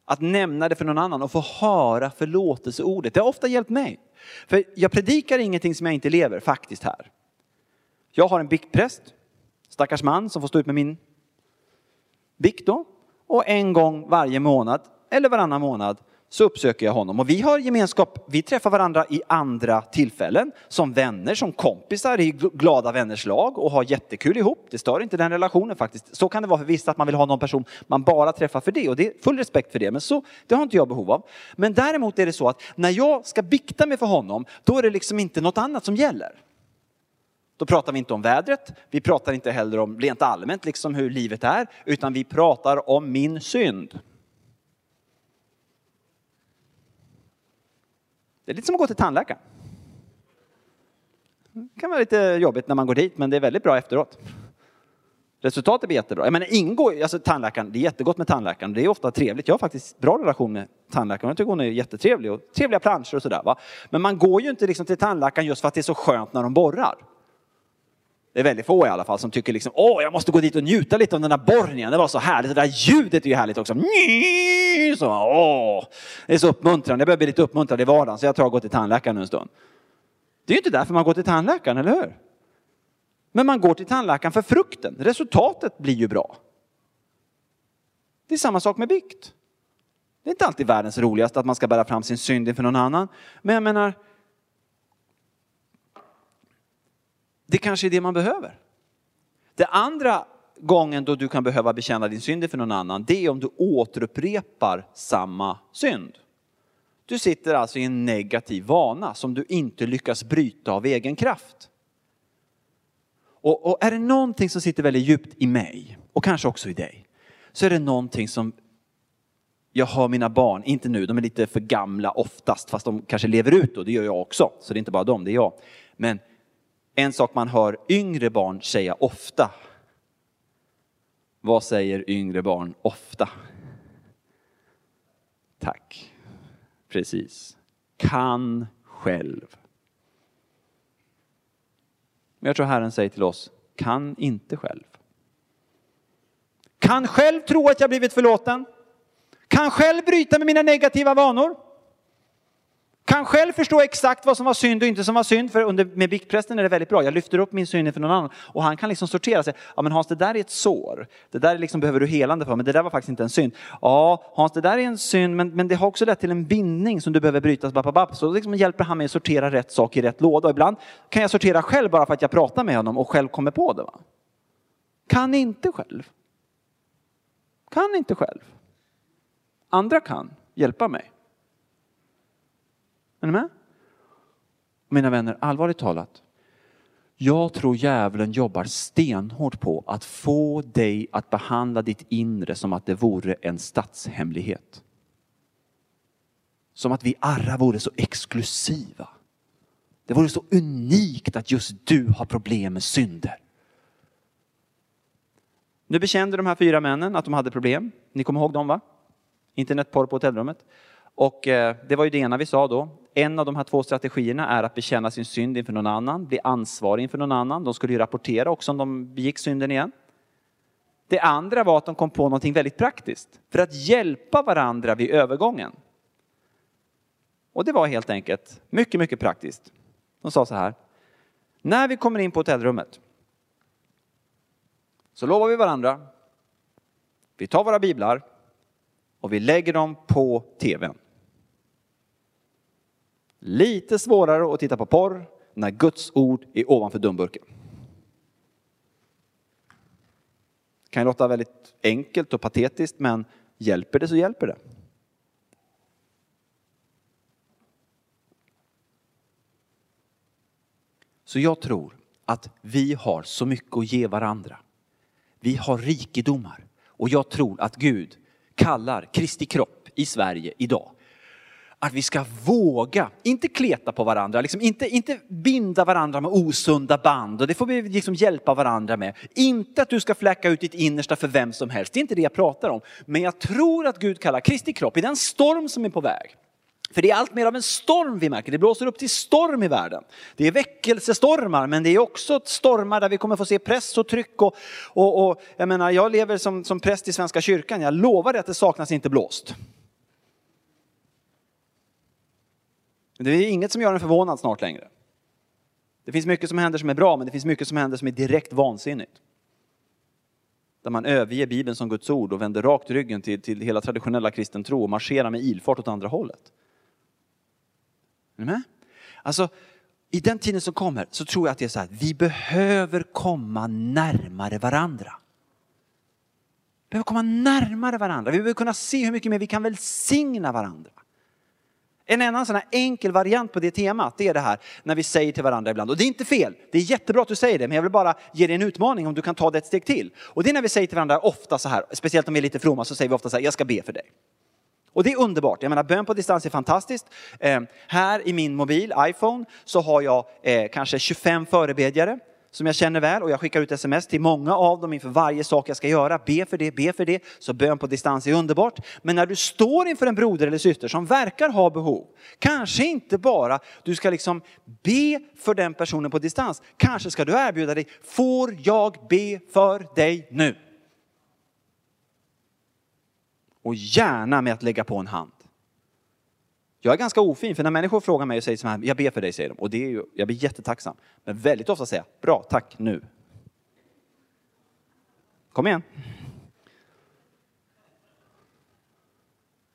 Att nämna det för någon annan och få höra förlåtelseordet. Det har ofta hjälpt mig. För jag predikar ingenting som jag inte lever faktiskt här. Jag har en biktpräst, stackars man som får stå ut med min bikt då. Och en gång varje månad, eller varannan månad, så uppsöker jag honom. Och vi har gemenskap, vi träffar varandra i andra tillfällen. Som vänner, som kompisar i glada vänners lag och har jättekul ihop. Det stör inte den relationen faktiskt. Så kan det vara för vissa att man vill ha någon person man bara träffar för det. Och det är full respekt för det, men så, det har inte jag behov av. Men däremot är det så att när jag ska bikta mig för honom, då är det liksom inte något annat som gäller. Då pratar vi inte om vädret, vi pratar inte heller om rent allmänt liksom hur livet är, utan vi pratar om min synd. Det är lite som att gå till tandläkaren. Det kan vara lite jobbigt när man går dit, men det är väldigt bra efteråt. Resultatet blir jättebra. Jag menar, ingår, alltså tandläkaren, det är jättegott med tandläkaren, det är ofta trevligt. Jag har faktiskt bra relation med tandläkaren, jag tycker hon är jättetrevlig och trevliga planscher och sådär. Men man går ju inte liksom till tandläkaren just för att det är så skönt när de borrar. Det är väldigt få i alla fall som tycker liksom, åh, jag måste gå dit och njuta lite av den där borrningen. Det var så härligt. Det där ljudet är ju härligt också. Så, åh, det är så uppmuntrande. Jag börjar bli lite uppmuntrad i vardagen så jag tror jag går till tandläkaren en stund. Det är ju inte därför man går till tandläkaren, eller hur? Men man går till tandläkaren för frukten. Resultatet blir ju bra. Det är samma sak med bikt. Det är inte alltid världens roligaste att man ska bära fram sin synd inför någon annan. Men jag menar, det kanske är det man behöver. Det andra gången då du kan behöva bekänna din synd inför någon annan, det är om du återupprepar samma synd. Du sitter alltså i en negativ vana som du inte lyckas bryta av egen kraft. Och, och, är det någonting som sitter väldigt djupt i mig, och kanske också i dig, så är det någonting som jag har mina barn, inte nu, de är lite för gamla oftast, fast de kanske lever ut och det gör jag också, så det är inte bara dem, det är jag. Men en sak man hör yngre barn säga ofta. Vad säger yngre barn ofta? Tack. Precis. Kan själv. Men jag tror Herren säger till oss, kan inte själv. Kan själv tro att jag blivit förlåten. Kan själv bryta med mina negativa vanor. Kan själv förstå exakt vad som var synd och inte som var synd. För under, med biktprästen är det väldigt bra. Jag lyfter upp min synd inför någon annan och han kan liksom sortera sig. Ja men Hans, det där är ett sår. Det där liksom behöver du helande för, men det där var faktiskt inte en synd. Ja, Hans, det där är en synd, men, men det har också lett till en bindning som du behöver bryta. Bap, Så liksom hjälper han mig att sortera rätt sak i rätt låda. Och ibland kan jag sortera själv bara för att jag pratar med honom och själv kommer på det. Va? Kan inte själv. Kan inte själv. Andra kan hjälpa mig. Är ni med? Mina vänner, allvarligt talat. Jag tror djävulen jobbar stenhårt på att få dig att behandla ditt inre som att det vore en statshemlighet. Som att vi alla vore så exklusiva. Det vore så unikt att just du har problem med synder. Nu bekände de här fyra männen att de hade problem. Ni kommer ihåg dem va? Internetporr på hotellrummet. Och eh, det var ju det ena vi sa då. En av de här två strategierna är att bekänna sin synd inför någon annan, bli ansvarig inför någon annan. De skulle ju rapportera också om de begick synden igen. Det andra var att de kom på någonting väldigt praktiskt för att hjälpa varandra vid övergången. Och det var helt enkelt mycket, mycket praktiskt. De sa så här. När vi kommer in på hotellrummet så lovar vi varandra. Vi tar våra biblar och vi lägger dem på tvn. Lite svårare att titta på porr när Guds ord är ovanför dumburken. Det Kan låta väldigt enkelt och patetiskt men hjälper det så hjälper det. Så jag tror att vi har så mycket att ge varandra. Vi har rikedomar och jag tror att Gud kallar Kristi kropp i Sverige idag att vi ska våga, inte kleta på varandra, liksom inte, inte binda varandra med osunda band och det får vi liksom hjälpa varandra med. Inte att du ska fläcka ut ditt innersta för vem som helst, det är inte det jag pratar om. Men jag tror att Gud kallar Kristi kropp i den storm som är på väg. För det är allt mer av en storm vi märker, det blåser upp till storm i världen. Det är väckelsestormar men det är också stormar där vi kommer få se press och tryck. Och, och, och jag menar, jag lever som, som präst i Svenska kyrkan, jag lovar dig att det saknas inte blåst. Men Det är inget som gör en förvånad snart längre. Det finns mycket som händer som är bra, men det finns mycket som händer som är direkt vansinnigt. Där man överger Bibeln som Guds ord och vänder rakt ryggen till, till hela traditionella kristen tro och marscherar med ilfart åt andra hållet. Är ni med? Alltså, i den tiden som kommer så tror jag att det är så här, vi behöver komma närmare varandra. Vi behöver komma närmare varandra. Vi behöver kunna se hur mycket mer vi kan välsigna varandra. En annan sån här enkel variant på det temat, det är det här när vi säger till varandra ibland, och det är inte fel, det är jättebra att du säger det, men jag vill bara ge dig en utmaning om du kan ta det ett steg till. Och det är när vi säger till varandra ofta så här, speciellt om vi är lite fromma, så säger vi ofta så här, jag ska be för dig. Och det är underbart. Jag menar, bön på distans är fantastiskt. Eh, här i min mobil, iPhone, så har jag eh, kanske 25 förebedjare som jag känner väl och jag skickar ut sms till många av dem inför varje sak jag ska göra. Be för det, be för det. Så bön på distans är underbart. Men när du står inför en broder eller syster som verkar ha behov, kanske inte bara du ska liksom be för den personen på distans. Kanske ska du erbjuda dig, får jag be för dig nu? Och gärna med att lägga på en hand. Jag är ganska ofin, för när människor frågar mig och säger så här, jag ber för dig, säger de. Och det är ju, jag blir jättetacksam. Men väldigt ofta säger jag, bra, tack, nu. Kom igen.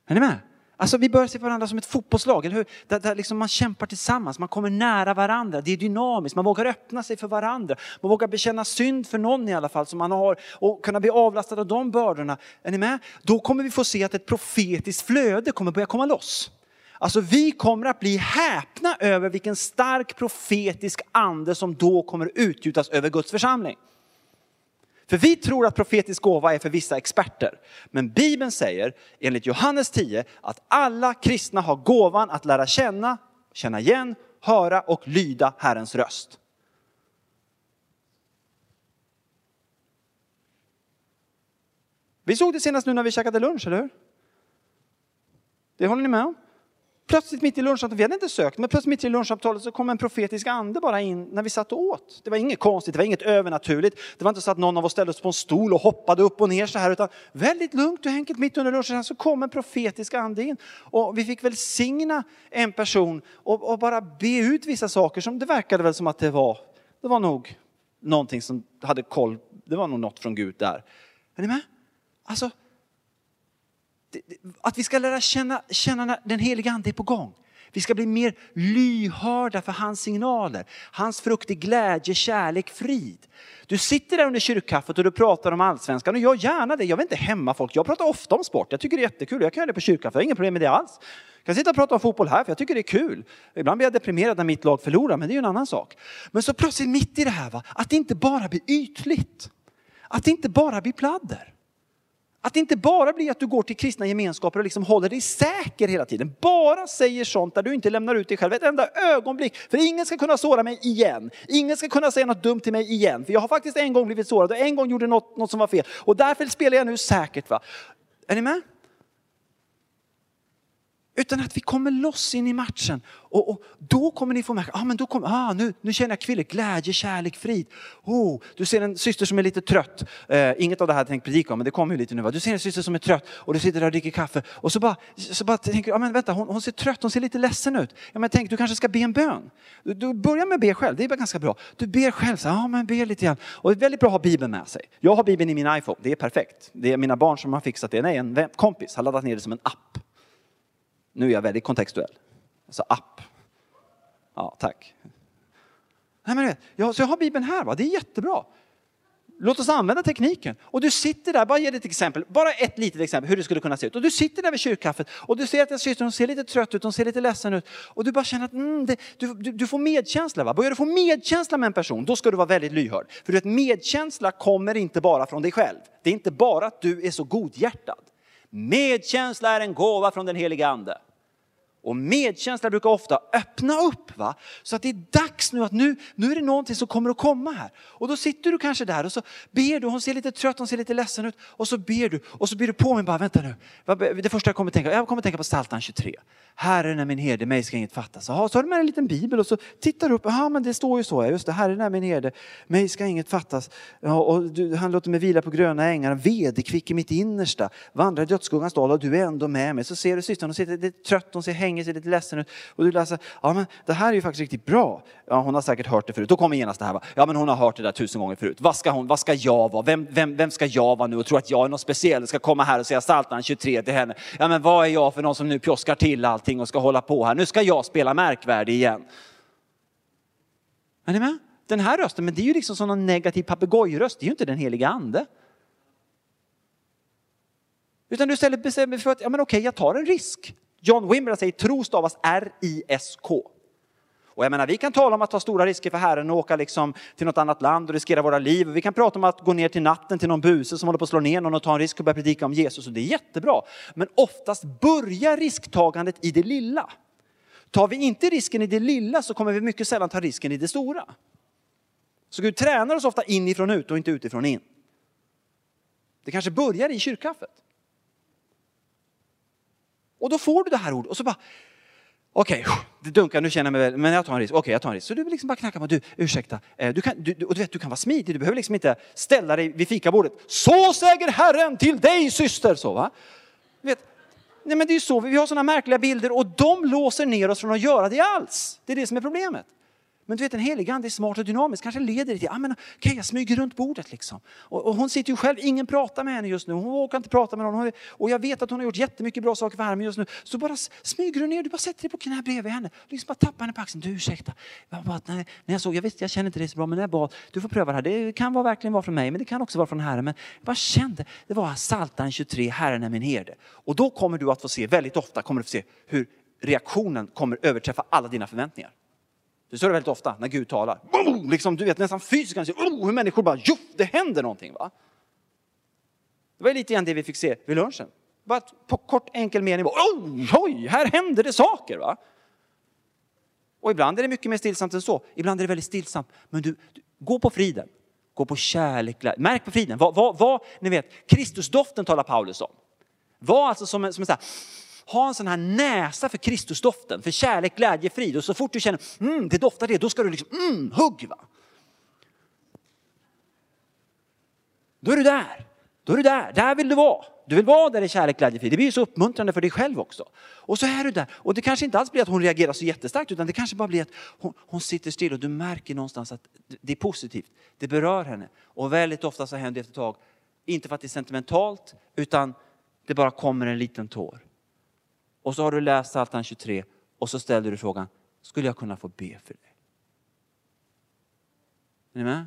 Är ni med? Alltså vi börjar se varandra som ett fotbollslag, eller hur? Där, där liksom man kämpar tillsammans, man kommer nära varandra, det är dynamiskt, man vågar öppna sig för varandra. Man vågar bekänna synd för någon i alla fall som man har och kunna bli avlastad av de bördorna. Är ni med? Då kommer vi få se att ett profetiskt flöde kommer börja komma loss. Alltså vi kommer att bli häpna över vilken stark profetisk ande som då kommer utgjutas över Guds församling. För vi tror att profetisk gåva är för vissa experter. Men Bibeln säger enligt Johannes 10 att alla kristna har gåvan att lära känna, känna igen, höra och lyda Herrens röst. Vi såg det senast nu när vi käkade lunch, eller hur? Det håller ni med om? Plötsligt mitt i lunchsamtalet, vi hade inte sökt, men plötsligt mitt i lunchsamtalet så kom en profetisk ande bara in när vi satt och åt. Det var inget konstigt, det var inget övernaturligt. Det var inte så att någon av oss ställde oss på en stol och hoppade upp och ner så här, utan väldigt lugnt och enkelt mitt under lunchen så kom en profetisk ande in. Och vi fick välsigna en person och, och bara be ut vissa saker som det verkade väl som att det var, det var nog någonting som hade koll, det var nog något från Gud där. Är ni med? Alltså, att vi ska lära känna, känna när den heliga ande är på gång. Vi ska bli mer lyhörda för hans signaler. Hans frukt är glädje, kärlek, frid. Du sitter där under kyrkkaffet och du pratar om allsvenskan och jag gärna det. Jag vill inte hämma folk. Jag pratar ofta om sport. Jag tycker det är jättekul. Jag kan göra det på kyrkkaffet. Jag har inga problem med det alls. Jag kan sitta och prata om fotboll här för jag tycker det är kul. Ibland blir jag deprimerad när mitt lag förlorar, men det är ju en annan sak. Men så plötsligt mitt i det här, va? att det inte bara blir ytligt. Att det inte bara blir pladder. Att det inte bara blir att du går till kristna gemenskaper och liksom håller dig säker hela tiden. Bara säger sånt där du inte lämnar ut dig själv ett enda ögonblick. För ingen ska kunna såra mig igen. Ingen ska kunna säga något dumt till mig igen. För jag har faktiskt en gång blivit sårad och en gång gjorde något, något som var fel. Och därför spelar jag nu säkert. Va? Är ni med? Utan att vi kommer loss in i matchen. Och, och då kommer ni få märka, ah, men då kom, ah, nu, nu känner jag kvillet, glädje, kärlek, frid. Oh, du ser en syster som är lite trött. Eh, inget av det här jag tänkt predika om, men det kommer ju lite nu. Va? Du ser en syster som är trött och du sitter där och dricker kaffe. Och så bara, så bara tänker du, ah, men vänta, hon, hon, ser trött, hon ser lite ledsen ut. Ja, men tänk, du kanske ska be en bön. Du, du börjar med att be själv, det är ganska bra. Du ber själv, ja ah, men be lite grann. Och det är väldigt bra att ha Bibeln med sig. Jag har Bibeln i min iPhone, det är perfekt. Det är mina barn som har fixat det. Nej, en kompis har laddat ner det som en app. Nu är jag väldigt kontextuell. Alltså app. Ja, tack. Nej, men ja, så jag har Bibeln här, va? det är jättebra. Låt oss använda tekniken. Och du sitter där, bara ge dig ett exempel, bara ett litet exempel hur det skulle kunna se ut. Och du sitter där vid kyrkkaffet och du ser att din syster ser lite trött ut, hon ser lite ledsen ut. Och du bara känner att mm, det, du, du, du, får medkänsla. Va? Börjar du få medkänsla med en person, då ska du vara väldigt lyhörd. För du vet, medkänsla kommer inte bara från dig själv. Det är inte bara att du är så godhjärtad. Medkänsla är en gåva från den heliga ande. Och medkänsla brukar ofta öppna upp. Va? Så att det är dags nu att nu, nu är det någonting som kommer att komma här. Och då sitter du kanske där och så ber du, hon ser lite trött, hon ser lite ledsen ut. Och så ber du och så blir du på mig bara, vänta nu. Det första jag kommer att tänka, jag kommer att tänka på Psaltaren 23. Herren är min herde, mig ska inget fattas. Aha, så har du med en liten bibel och så tittar du upp, ja men det står ju så, just det, Herren är min herde, mig ska inget fattas. Ja, och du, han låter mig vila på gröna ängar, vederkvick i mitt innersta, vandrar i dödsskuggans dal och du är ändå med mig. Så ser du systern, hon ser lite trött, hon ser hängig, ser lite ledsen ut. Och du läser, ja men det här är ju faktiskt riktigt bra. Ja, hon har säkert hört det förut. Då kommer genast det här, va? ja men hon har hört det där tusen gånger förut. Vad ska, hon, vad ska jag vara? Vem, vem, vem ska jag vara nu och tro att jag är något speciell? Ska komma här och säga Psaltaren 23 till henne. Ja men vad är jag för någon som nu pjoskar till allting och ska hålla på här. Nu ska jag spela märkvärdig igen. Är ni med? Den här rösten, men det är ju liksom som någon negativ papegojröst. Det är ju inte den heliga ande. Utan du istället bestämmer dig för att, ja men okej, jag tar en risk. John Wimber säger tro stavas R-I-S-K. Och jag menar, vi kan tala om att ta stora risker för Herren och åka liksom till något annat land och riskera våra liv. Vi kan prata om att gå ner till natten till någon buse som håller på att slå ner någon och ta en risk och börja predika om Jesus. Och det är jättebra. Men oftast börjar risktagandet i det lilla. Tar vi inte risken i det lilla så kommer vi mycket sällan ta risken i det stora. Så Gud tränar oss ofta inifrån ut och inte utifrån in. Det kanske börjar i kyrkkaffet. Och då får du det här ordet och så bara, okej, okay, det dunkar, nu känner jag mig väl, men jag tar en risk. Okej, okay, jag tar en risk. Så du liksom bara knackar på, du, ursäkta, eh, du kan, du, och du vet, du kan vara smidig, du behöver liksom inte ställa dig vid fikabordet. Så säger Herren till dig syster, så va. Du vet, nej men det är ju så, vi har sådana märkliga bilder och de låser ner oss från att göra det alls. Det är det som är problemet. Men du vet, en helig ande är smart och dynamisk, kanske leder det till, ah, men, okay, jag smyger runt bordet liksom. Och, och, hon sitter ju själv, ingen pratar med henne just nu, hon vågar inte prata med någon. Och jag vet att hon har gjort jättemycket bra saker för Herren just nu. Så bara smyger du ner, du bara sätter dig på knä bredvid henne. Liksom bara tappar henne på axeln, du ursäkta. Jag bara, nej, när jag såg, jag visste, jag känner inte dig så bra, men när jag bad, du får pröva det här. Det kan vara, verkligen vara från mig, men det kan också vara från Herren. Men jag bara kände, det var Psaltaren 23, Herren är min herde. Och då kommer du att få se, väldigt ofta kommer du få se hur reaktionen kommer överträffa alla dina förväntningar. Det står det väldigt ofta när Gud talar. Boom! Liksom, du vet nästan fysiskt, kan oh, hur människor bara, jo, det händer någonting. Va? Det var lite grann det vi fick se vid lunchen. Bara på kort enkel mening, oh, oj, här händer det saker. Va? Och ibland är det mycket mer stillsamt än så. Ibland är det väldigt stillsamt. Men du, du gå på friden. Gå på kärlek. Märk på friden. Vad, vad, vad, ni vet, Kristusdoften talar Paulus om. Var alltså som en, som en så här, ha en sån här näsa för Kristusdoften, för kärlek, glädje, frid. Och så fort du känner, mm, det doftar det, då ska du liksom, mm, hugg va. Då är du där. Då är du där, där vill du vara. Du vill vara där i kärlek, glädje, frid. Det blir ju så uppmuntrande för dig själv också. Och så är du där. Och det kanske inte alls blir att hon reagerar så jättestarkt, utan det kanske bara blir att hon, hon sitter still och du märker någonstans att det är positivt. Det berör henne. Och väldigt ofta så händer det efter ett tag, inte för att det är sentimentalt, utan det bara kommer en liten tår. Och så har du läst Psaltaren 23 och så ställer du frågan, skulle jag kunna få be för dig? Är ni med?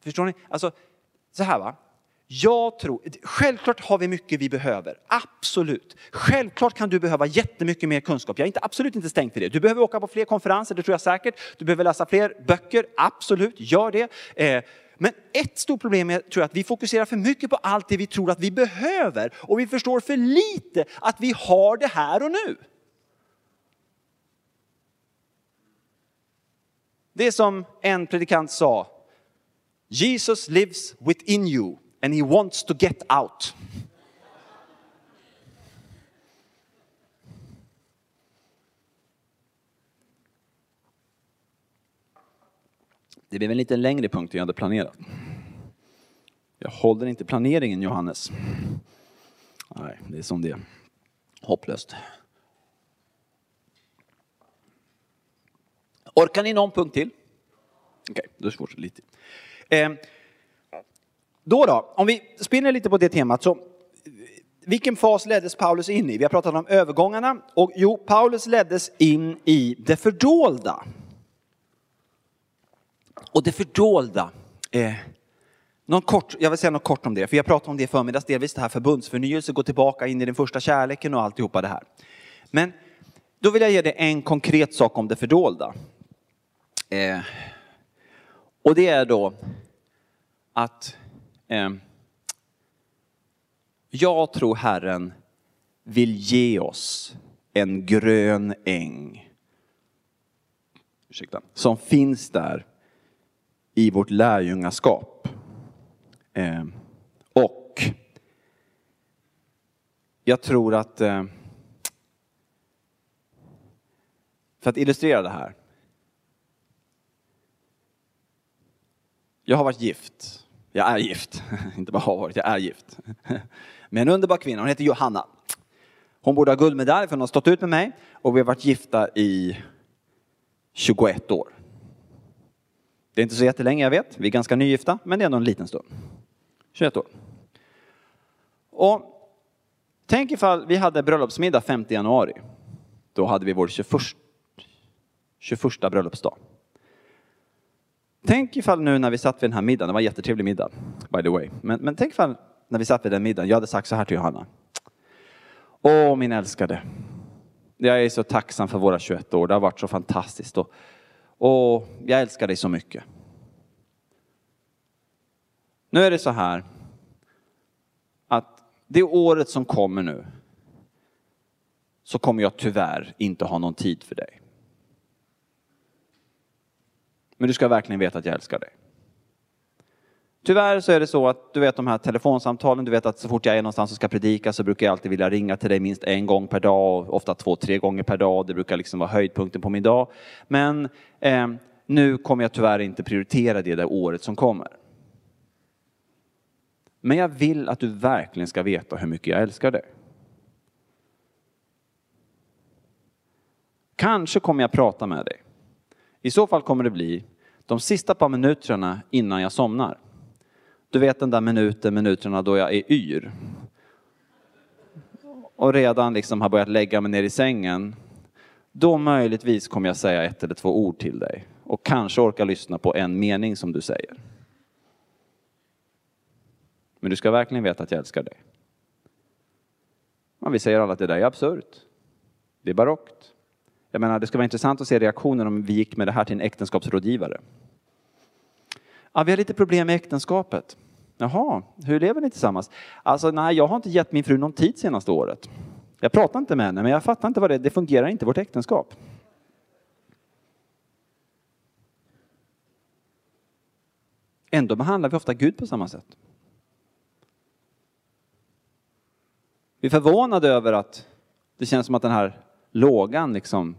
Förstår ni? Alltså, så här va. Jag tror, självklart har vi mycket vi behöver, absolut. Självklart kan du behöva jättemycket mer kunskap, jag är inte, absolut inte stängt för det. Du behöver åka på fler konferenser, det tror jag säkert. Du behöver läsa fler böcker, absolut, gör det. Eh, men ett stort problem är tror jag, att vi fokuserar för mycket på allt det vi tror att vi behöver och vi förstår för lite att vi har det här och nu. Det är som en predikant sa, Jesus lives within you and he wants to get out. Det blev en lite längre punkt än jag hade planerat. Jag håller inte planeringen Johannes. Nej, det är som det är. Hopplöst. Orkar ni någon punkt till? Okej, okay, då svårt. lite. Eh, då då, om vi spinner lite på det temat så vilken fas leddes Paulus in i? Vi har pratat om övergångarna och jo, Paulus leddes in i det fördolda. Och det fördolda, eh, någon kort, jag vill säga något kort om det, för jag pratade om det i förmiddags, delvis det här förbundsförnyelse, gå tillbaka in i den första kärleken och alltihopa det här. Men då vill jag ge dig en konkret sak om det fördolda. Eh, och det är då att eh, jag tror Herren vill ge oss en grön äng. Ursäkta, som finns där i vårt lärjungaskap. Eh, och jag tror att, eh, för att illustrera det här. Jag har varit gift. Jag är gift. Inte bara har varit, jag är gift. Med en underbar kvinna, hon heter Johanna. Hon borde ha guldmedalj för hon har stått ut med mig och vi har varit gifta i 21 år. Det är inte så jättelänge jag vet, vi är ganska nygifta, men det är ändå en liten stund. 21 år. Och tänk ifall vi hade bröllopsmiddag 5 januari. Då hade vi vår 21, 21 bröllopsdag. Tänk ifall nu när vi satt vid den här middagen, det var en jättetrevlig middag, by the way. Men, men tänk ifall när vi satt vid den middagen, jag hade sagt så här till Johanna. Åh min älskade, jag är så tacksam för våra 21 år, det har varit så fantastiskt. Och och jag älskar dig så mycket. Nu är det så här att det året som kommer nu så kommer jag tyvärr inte ha någon tid för dig. Men du ska verkligen veta att jag älskar dig. Tyvärr så är det så att du vet de här telefonsamtalen, du vet att så fort jag är någonstans och ska predika så brukar jag alltid vilja ringa till dig minst en gång per dag, ofta två, tre gånger per dag. Det brukar liksom vara höjdpunkten på min dag. Men eh, nu kommer jag tyvärr inte prioritera det där året som kommer. Men jag vill att du verkligen ska veta hur mycket jag älskar dig. Kanske kommer jag prata med dig. I så fall kommer det bli de sista par minuterna innan jag somnar. Du vet den där minuten, minuterna då jag är yr. Och redan liksom har börjat lägga mig ner i sängen. Då möjligtvis kommer jag säga ett eller två ord till dig. Och kanske orka lyssna på en mening som du säger. Men du ska verkligen veta att jag älskar dig. Men vi säger alla att det där är absurt. Det är barockt. Jag menar, det skulle vara intressant att se reaktionen om vi gick med det här till en äktenskapsrådgivare. Ja, vi har lite problem med äktenskapet. Jaha, hur lever ni tillsammans? Alltså, nej, jag har inte gett min fru någon tid senaste året. Jag pratar inte med henne, men jag fattar inte vad det är. Det fungerar inte, vårt äktenskap. Ändå behandlar vi ofta Gud på samma sätt. Vi är förvånade över att det känns som att den här lågan liksom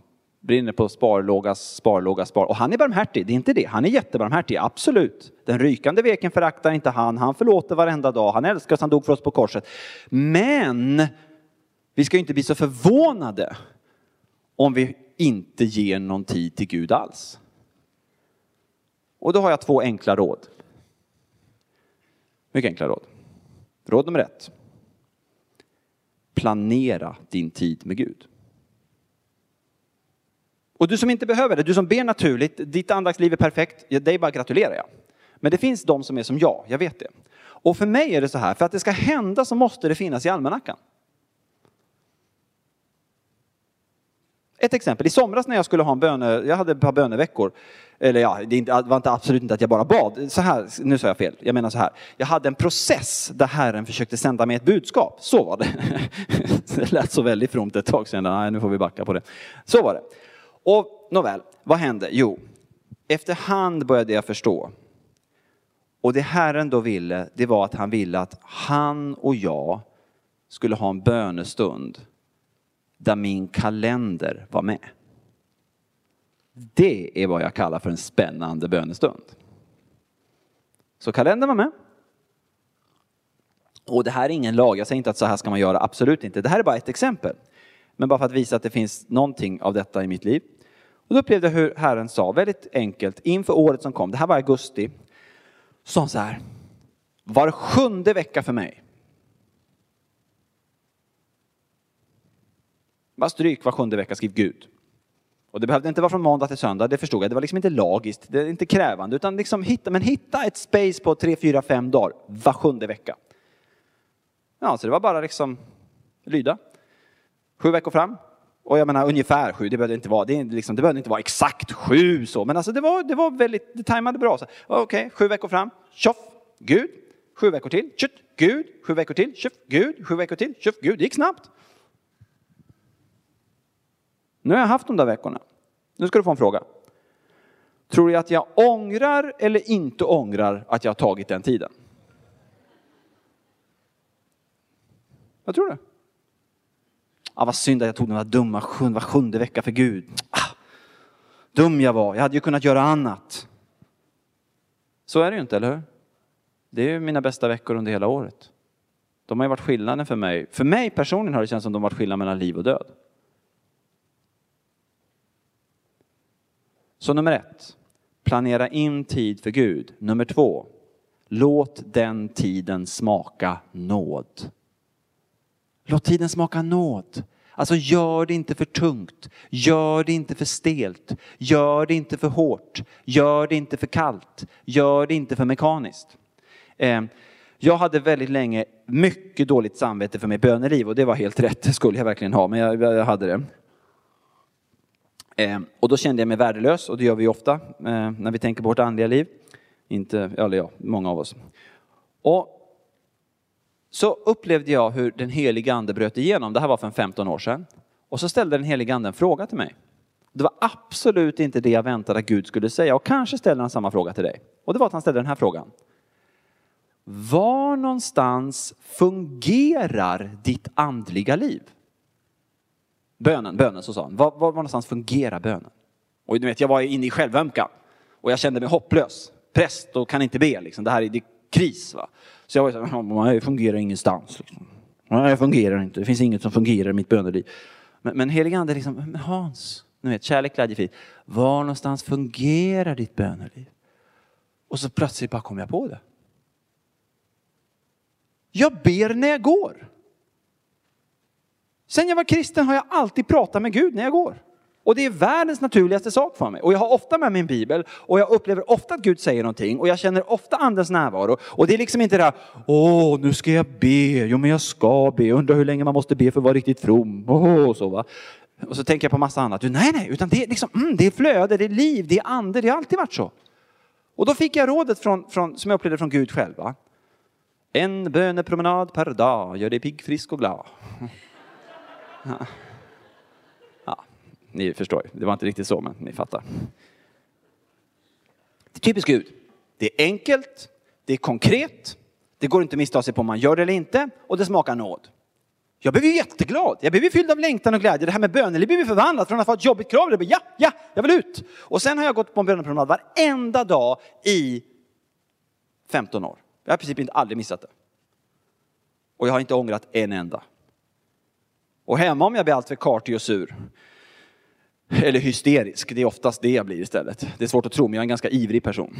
brinner på sparlåga, sparlåga, spar. Och han är barmhärtig, det är inte det. Han är jättebarmhärtig, absolut. Den rykande veken föraktar inte han, han förlåter varenda dag, han älskar oss, han dog för oss på korset. Men vi ska inte bli så förvånade om vi inte ger någon tid till Gud alls. Och då har jag två enkla råd. Mycket enkla råd. Råd nummer ett. Planera din tid med Gud. Och du som inte behöver det, du som ber naturligt, ditt andaktsliv är perfekt, ja, dig bara gratulerar jag. Men det finns de som är som jag, jag vet det. Och för mig är det så här, för att det ska hända så måste det finnas i almanackan. Ett exempel, i somras när jag skulle ha en böne, jag hade ett par böneveckor, eller ja, det var inte absolut inte att jag bara bad, så här, nu sa jag fel, jag menar så här, jag hade en process där Herren försökte sända mig ett budskap, så var det. Det lät så väldigt fromt ett tag sedan, nej nu får vi backa på det. Så var det. Och nåväl, vad hände? Jo, efterhand började jag förstå. Och det Herren då ville, det var att han ville att han och jag skulle ha en bönestund där min kalender var med. Det är vad jag kallar för en spännande bönestund. Så kalendern var med. Och det här är ingen lag, jag säger inte att så här ska man göra, absolut inte. Det här är bara ett exempel. Men bara för att visa att det finns någonting av detta i mitt liv. Och då upplevde jag hur Herren sa väldigt enkelt inför året som kom, det här var augusti, sa så här, var sjunde vecka för mig. Bara stryk var sjunde vecka, skriv Gud. Och det behövde inte vara från måndag till söndag, det förstod jag. Det var liksom inte lagiskt, det är inte krävande, utan liksom hitta, men hitta ett space på tre, fyra, fem dagar var sjunde vecka. Ja, så det var bara liksom lyda. Sju veckor fram, och jag menar ungefär sju, det behövde inte vara, det, liksom, det behövde inte vara exakt sju så, men alltså det var, det var väldigt, det tajmade bra. Okej, okay, sju veckor fram, tjoff, Gud, sju veckor till, Tjoff! Gud, sju veckor till, tjoff, Gud, sju veckor till, tjoff, Gud, det gick snabbt. Nu har jag haft de där veckorna. Nu ska du få en fråga. Tror du att jag ångrar eller inte ångrar att jag har tagit den tiden? Vad tror du? Ah, vad synd att jag tog den där dumma sjunde, var sjunde vecka för Gud. Ah, dum jag var, jag hade ju kunnat göra annat. Så är det ju inte, eller hur? Det är ju mina bästa veckor under hela året. De har ju varit skillnaden för mig. För mig personligen har det känts som de varit skillnaden mellan liv och död. Så nummer ett, planera in tid för Gud. Nummer två, låt den tiden smaka nåd. Låt tiden smaka nåd. Alltså gör det inte för tungt, gör det inte för stelt, gör det inte för hårt, gör det inte för kallt, gör det inte för mekaniskt. Ehm, jag hade väldigt länge mycket dåligt samvete för mitt böneliv och det var helt rätt, det skulle jag verkligen ha, men jag, jag hade det. Eh, och då kände jag mig värdelös och det gör vi ofta eh, när vi tänker på vårt andliga liv. Inte, eller ja, många av oss. Och så upplevde jag hur den heliga ande bröt igenom. Det här var för 15 år sedan. Och så ställde den heliga ande en fråga till mig. Det var absolut inte det jag väntade att Gud skulle säga och kanske ställer han samma fråga till dig. Och det var att han ställde den här frågan. Var någonstans fungerar ditt andliga liv? Bönen, bönen så sa han. Var, var, någonstans fungerar bönen? Och du vet, jag var inne i självömkan och jag kände mig hopplös. Präst och kan inte be liksom. Det här är, det kris va. Så jag var så här, jag fungerar ingenstans. Liksom. Nej, det fungerar inte. Det finns inget som fungerar i mitt böneliv. Men, men helig ande liksom, men Hans, ni vet, kärlek, glädje, frid. Var någonstans fungerar ditt böneliv? Och så plötsligt bara kom jag på det. Jag ber när jag går. Sen jag var kristen har jag alltid pratat med Gud när jag går. Och det är världens naturligaste sak för mig. Och jag har ofta med min bibel och jag upplever ofta att Gud säger någonting och jag känner ofta andens närvaro. Och det är liksom inte det här... åh nu ska jag be, jo men jag ska be, undrar hur länge man måste be för att vara riktigt from. Åh, så va. Och så tänker jag på massa annat. Nej, nej, utan det är liksom, mm, det är flöde, det är liv, det är ande, det har alltid varit så. Och då fick jag rådet från, från, som jag upplevde från Gud själv. Va? En bönepromenad per dag gör dig pigg, frisk och glad. Ja ni förstår, det var inte riktigt så, men ni fattar. Det är typiskt Gud. Det är enkelt, det är konkret, det går inte att missta sig på om man gör det eller inte och det smakar nåd. Jag blev ju jätteglad. Jag blev ju fylld av längtan och glädje. Det här med böneliv blev ju förvandlat från att vara ett jobbigt krav. Det blev, ja, ja, jag vill ut. Och sen har jag gått på en bönepromenad varenda dag i 15 år. Jag har i princip inte aldrig missat det. Och jag har inte ångrat en enda. Och hemma om jag blir alltför kartig och sur, eller hysterisk, det är oftast det jag blir istället. Det är svårt att tro, men jag är en ganska ivrig person.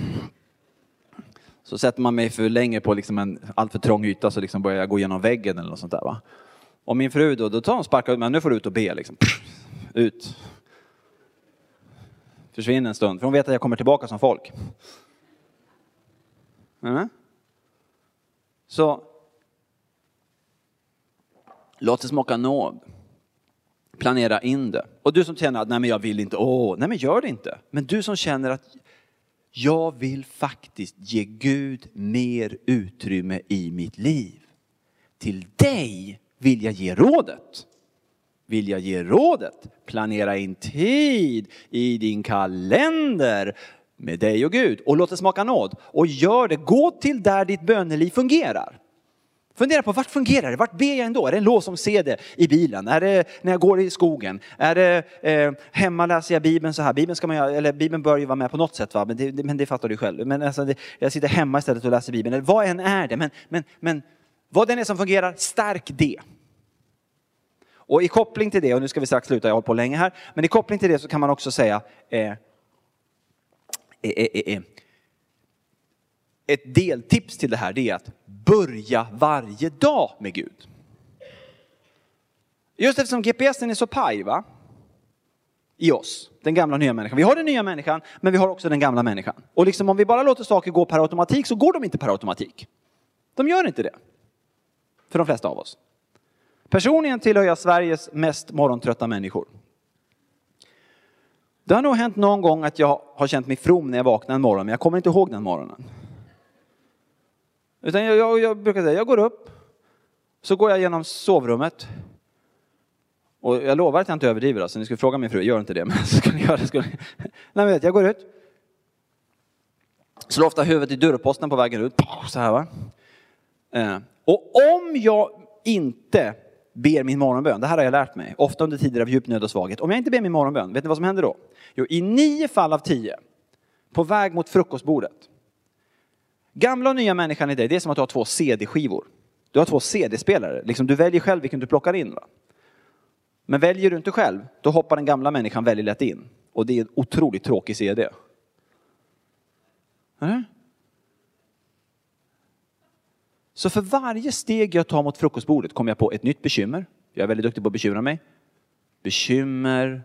Så sätter man mig för länge på liksom en alltför trång yta så liksom börjar jag gå igenom väggen eller något sånt där. Va? Och min fru då, då tar hon sparkar ut mig, nu får du ut och be liksom. Ut. Försvinner en stund, för hon vet att jag kommer tillbaka som folk. Mm. Så låt det smaka nåd. Planera in det. Och du som känner att nej men jag vill inte, åh, nej men gör det inte. Men du som känner att jag vill faktiskt ge Gud mer utrymme i mitt liv. Till dig vill jag ge rådet. Vill jag ge rådet? Planera in tid i din kalender med dig och Gud och låt det smaka nåd. Och gör det, gå till där ditt böneliv fungerar. Fundera på vart fungerar det? Vart ber jag ändå? Är det en lås-om-CD i bilen? Är det när jag går i skogen? Är det eh, hemma läser jag Bibeln så här? Bibeln, ska man, eller Bibeln bör ju vara med på något sätt, va? Men, det, men det fattar du själv. Men alltså, det, jag sitter hemma istället och läser Bibeln. Eller vad än är det. Men, men, men vad den är som fungerar, stärk det. Och i koppling till det, och nu ska vi strax sluta, jag har hållit på länge här. Men i koppling till det så kan man också säga eh, eh, eh, eh ett deltips till det här det är att börja varje dag med Gud. Just eftersom GPSen är så paj va? i oss, den gamla nya människan. Vi har den nya människan, men vi har också den gamla människan. Och liksom om vi bara låter saker gå per automatik så går de inte per automatik. De gör inte det. För de flesta av oss. Personligen tillhör jag Sveriges mest morgontrötta människor. Det har nog hänt någon gång att jag har känt mig from när jag vaknar en morgon, men jag kommer inte ihåg den morgonen. Utan jag, jag, jag brukar säga, jag går upp, så går jag genom sovrummet. Och jag lovar att jag inte överdriver, alltså. ni skulle fråga min fru, gör inte det, men skulle göra skulle Nej, men jag går ut, slår ofta huvudet i dörrposten på vägen ut, så här va. Eh, och om jag inte ber min morgonbön, det här har jag lärt mig, ofta under tider av djup nöd och svaghet. Om jag inte ber min morgonbön, vet ni vad som händer då? Jo, i nio fall av tio, på väg mot frukostbordet, Gamla och nya människan i dig, det är som att du har två CD-skivor. Du har två CD-spelare. Liksom, du väljer själv vilken du plockar in. Va? Men väljer du inte själv, då hoppar den gamla människan väldigt lätt in. Och det är en otroligt tråkig CD. Mm. Så för varje steg jag tar mot frukostbordet kommer jag på ett nytt bekymmer. Jag är väldigt duktig på att bekymra mig. Bekymmer,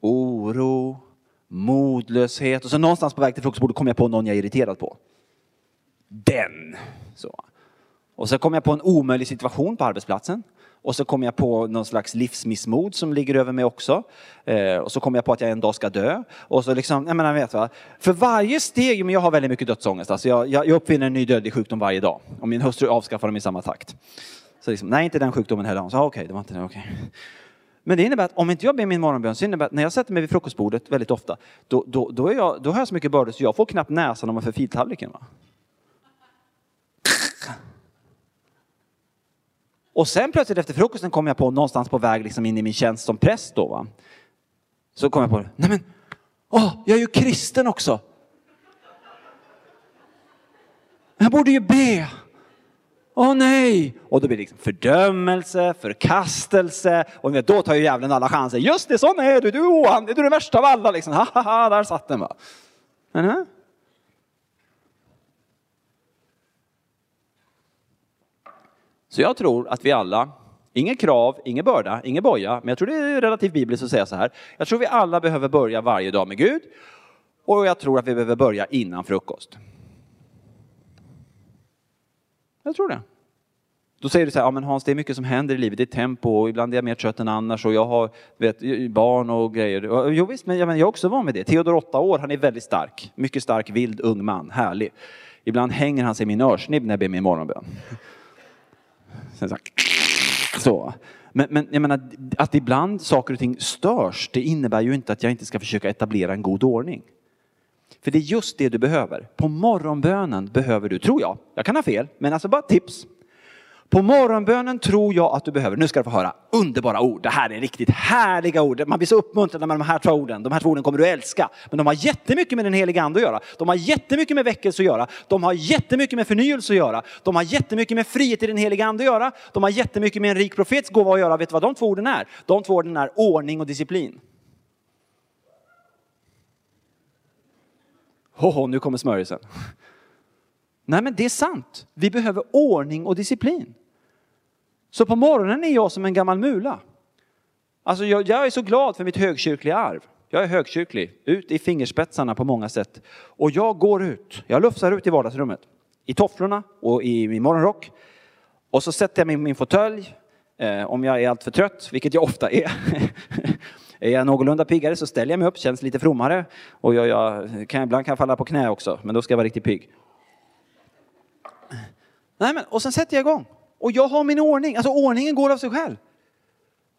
oro, modlöshet och så någonstans på väg till frukostbordet kommer jag på någon jag är irriterad på den. Så. Och så kom jag på en omöjlig situation på arbetsplatsen. Och så kom jag på någon slags livsmissmod som ligger över mig också. Eh, och så kom jag på att jag en dag ska dö. Och så liksom, jag menar, vet va? För varje steg, men jag har väldigt mycket dödsångest. Alltså jag, jag, jag uppfinner en ny dödlig sjukdom varje dag. Och min hustru avskaffar dem i samma takt. Så liksom, nej inte den sjukdomen heller. Så okej, okay, det var inte den, okej. Okay. Men det innebär att om inte jag ber min morgonbön så innebär det att när jag sätter mig vid frukostbordet väldigt ofta, då, då, då, är jag, då har jag så mycket bördor så jag får knappt näsan ovanför filtallriken. Va? Och sen plötsligt efter frukosten kom jag på någonstans på väg liksom in i min tjänst som präst då. Va? Så kom jag på, nej men, åh, jag är ju kristen också. Jag borde ju be. Åh nej! Och då blir det liksom fördömelse, förkastelse och då tar ju djävulen alla chanser. Just det, sån är du, du är du är den värsta av alla. Liksom. Ha, ha, ha, där satt den va. Men, Så jag tror att vi alla, inget krav, ingen börda, ingen boja, men jag tror det är relativt bibliskt att säga så här. Jag tror vi alla behöver börja varje dag med Gud och jag tror att vi behöver börja innan frukost. Jag tror det. Då säger du så här, ja men Hans det är mycket som händer i livet, det är tempo och ibland är jag mer trött än annars och jag har vet, barn och grejer. Jo visst, men jag, men jag är också van vid det. Theodor, åtta år, han är väldigt stark. Mycket stark, vild, ung man, härlig. Ibland hänger han sig i min örsnibb när jag ber min morgonbön. Sen så, så. Men, men jag menar, att ibland saker och ting störs, det innebär ju inte att jag inte ska försöka etablera en god ordning. För det är just det du behöver. På morgonbönen behöver du, tror jag, jag kan ha fel, men alltså bara tips. På morgonbönen tror jag att du behöver, nu ska du få höra underbara ord. Det här är riktigt härliga ord. Man blir så uppmuntrad med de här två orden. De här två orden kommer du älska. Men de har jättemycket med den heliga ande att göra. De har jättemycket med väckelse att göra. De har jättemycket med förnyelse att göra. De har jättemycket med frihet i den heliga ande att göra. De har jättemycket med en rik profets gåva att göra. Vet du vad de två orden är? De två orden är ordning och disciplin. Hoho, nu kommer smörjelsen. Nej men det är sant. Vi behöver ordning och disciplin. Så på morgonen är jag som en gammal mula. Alltså jag, jag är så glad för mitt högkyrkliga arv. Jag är högkyrklig, ut i fingerspetsarna på många sätt. Och jag går ut, jag lufsar ut i vardagsrummet. I tofflorna och i min morgonrock. Och så sätter jag mig i min fåtölj. Eh, om jag är alltför trött, vilket jag ofta är. är jag någorlunda piggare så ställer jag mig upp, känns lite frommare. Och jag, jag kan, ibland kan jag falla på knä också, men då ska jag vara riktigt pigg. Nej, men, och sen sätter jag igång. Och jag har min ordning, alltså ordningen går av sig själv.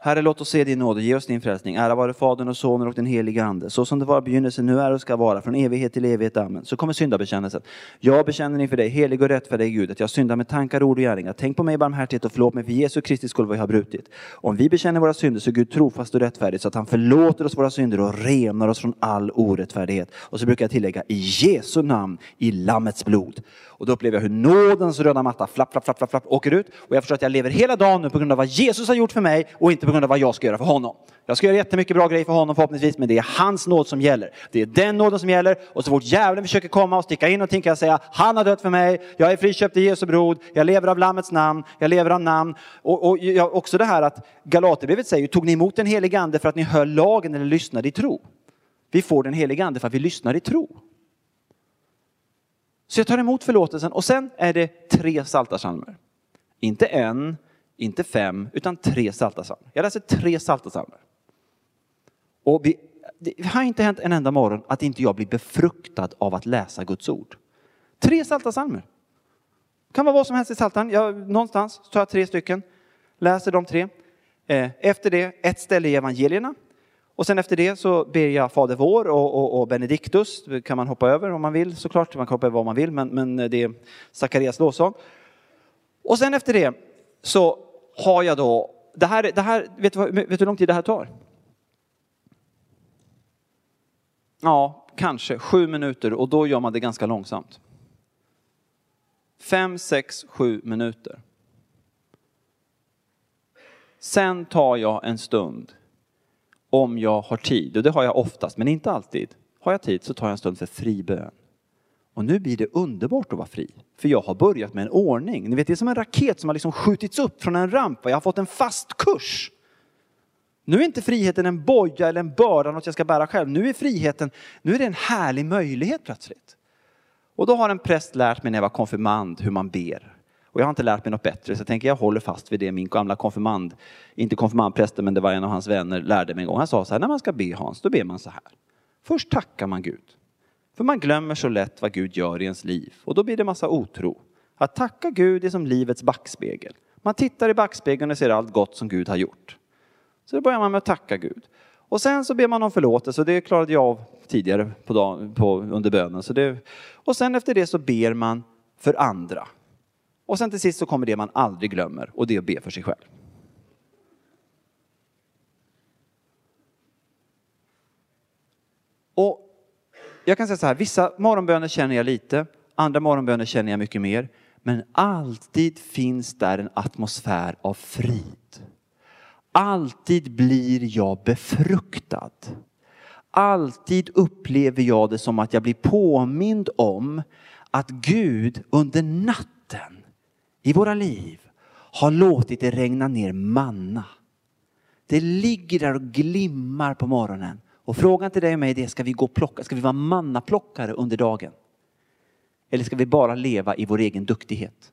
Herre, låt oss se din nåd och ge oss din frälsning. Ära vare Fadern och Sonen och den helige Ande. Så som det var i begynnelsen, nu är och ska vara, från evighet till evighet. Amen. Så kommer syndabekännelsen. Jag bekänner inför dig, helig och rättfärdig Gud, att jag syndar med tankar, ord och gärningar. Tänk på mig i barmhärtighet och förlåt mig för Jesu Kristi skull vad jag har brutit. Om vi bekänner våra synder så är Gud trofast och rättfärdig så att han förlåter oss våra synder och renar oss från all orättfärdighet. Och så brukar jag tillägga, i Jesu namn, i Lammets blod. Och då upplever jag hur nådens röda matta flapp, flapp, flapp, flapp, flapp åker ut. Och jag förstår att jag lever hela dagen nu på grund av vad Jesus har gjort för mig och inte på grund av vad jag ska göra för honom. Jag ska göra jättemycket bra grejer för honom förhoppningsvis, men det är hans nåd som gäller. Det är den nåden som gäller. Och så fort djävulen försöker komma och sticka in någonting kan jag säga, han har dött för mig, jag är friköpt i Jesu blod, jag lever av Lammets namn, jag lever av namn. Och, och ja, också det här att Galaterbrevet säger, tog ni emot den helige ande för att ni höll lagen eller lyssnade i tro? Vi får den helige ande för att vi lyssnar i tro. Så jag tar emot förlåtelsen och sen är det tre psaltarpsalmer. Inte en, inte fem, utan tre psaltarpsalmer. Jag läser tre psaltarpsalmer. Och vi, det har inte hänt en enda morgon att inte jag blir befruktad av att läsa Guds ord. Tre psaltarpsalmer. Det kan vara vad som helst i psaltaren. Jag, någonstans tar jag tre stycken, läser de tre. Eh, efter det ett ställe i evangelierna och sen efter det så ber jag Fader vår och, och, och Benediktus. Det kan man hoppa över om man vill såklart. Man kan hoppa över vad man vill, men, men det är Sakarias lovsång. Och sen efter det så har jag då, det här, det här vet, du, vet du hur lång tid det här tar? Ja, kanske sju minuter och då gör man det ganska långsamt. Fem, sex, sju minuter. Sen tar jag en stund om jag har tid, och det har jag oftast, men inte alltid. Har jag tid så tar jag en stund för fribön. Och nu blir det underbart att vara fri. För jag har börjat med en ordning. Ni vet, det är som en raket som har liksom skjutits upp från en ramp och jag har fått en fast kurs. Nu är inte friheten en boja eller en börda, något jag ska bära själv. Nu är friheten, nu är det en härlig möjlighet plötsligt. Och då har en präst lärt mig när jag var konfirmand hur man ber. Och jag har inte lärt mig något bättre så jag tänker jag håller fast vid det min gamla konfirmand, inte konfirmandprästen men det var en av hans vänner, lärde mig en gång. Han sa så här, när man ska be Hans, då ber man så här. Först tackar man Gud. För man glömmer så lätt vad Gud gör i ens liv och då blir det massa otro. Att tacka Gud är som livets backspegel. Man tittar i backspegeln och ser allt gott som Gud har gjort. Så då börjar man med att tacka Gud. Och sen så ber man om förlåtelse och det klarade jag av tidigare på dagen, på, under bönen. Så det, och sen efter det så ber man för andra. Och sen till sist så kommer det man aldrig glömmer och det är att be för sig själv. Och jag kan säga så här, vissa morgonböner känner jag lite, andra morgonböner känner jag mycket mer. Men alltid finns där en atmosfär av frid. Alltid blir jag befruktad. Alltid upplever jag det som att jag blir påmind om att Gud under natten i våra liv har låtit det regna ner manna. Det ligger där och glimmar på morgonen. Och frågan till dig och mig är, ska vi gå och plocka, ska vi vara mannaplockare under dagen? Eller ska vi bara leva i vår egen duktighet?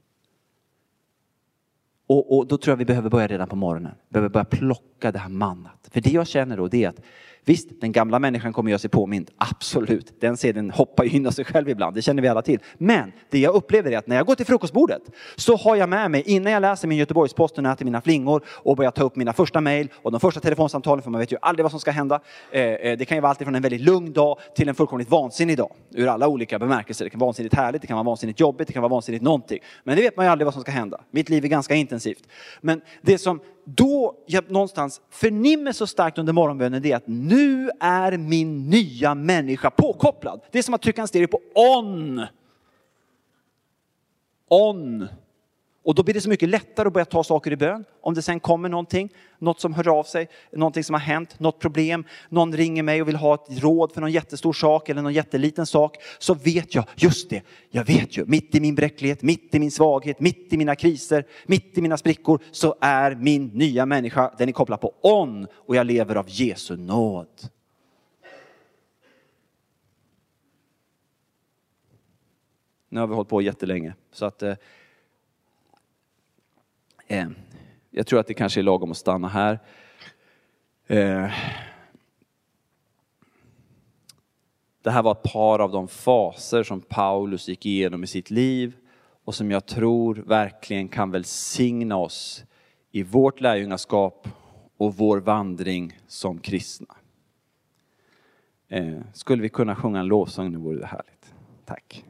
Och, och, då tror jag vi behöver börja redan på morgonen. Vi behöver börja plocka det här mannat. För det jag känner då det är att Visst, den gamla människan kommer göra sig påmind. Absolut. Den seden hoppar ju in av sig själv ibland. Det känner vi alla till. Men det jag upplever är att när jag går till frukostbordet så har jag med mig, innan jag läser min Göteborgsposten och äter mina flingor och börjar ta upp mina första mejl och de första telefonsamtalen, för man vet ju aldrig vad som ska hända. Eh, eh, det kan ju vara alltifrån en väldigt lugn dag till en fullkomligt vansinnig dag. Ur alla olika bemärkelser. Det kan vara vansinnigt härligt, det kan vara vansinnigt jobbigt, det kan vara vansinnigt någonting. Men det vet man ju aldrig vad som ska hända. Mitt liv är ganska intensivt. Men det som då jag någonstans förnimmer så starkt under morgonbönen det är att nu är min nya människa påkopplad. Det är som att trycka en stereo på on. On. Och då blir det så mycket lättare att börja ta saker i bön. Om det sen kommer någonting, något som hör av sig, någonting som har hänt, något problem, någon ringer mig och vill ha ett råd för någon jättestor sak eller någon jätteliten sak, så vet jag, just det, jag vet ju, mitt i min bräcklighet, mitt i min svaghet, mitt i mina kriser, mitt i mina sprickor, så är min nya människa, den är kopplad på on och jag lever av Jesu nåd. Nu har vi hållit på jättelänge, så att eh, eh, jag tror att det kanske är lagom att stanna här. Eh, det här var ett par av de faser som Paulus gick igenom i sitt liv och som jag tror verkligen kan välsigna oss i vårt lärjungaskap och vår vandring som kristna. Eh, skulle vi kunna sjunga en lovsång nu vore det härligt. Tack.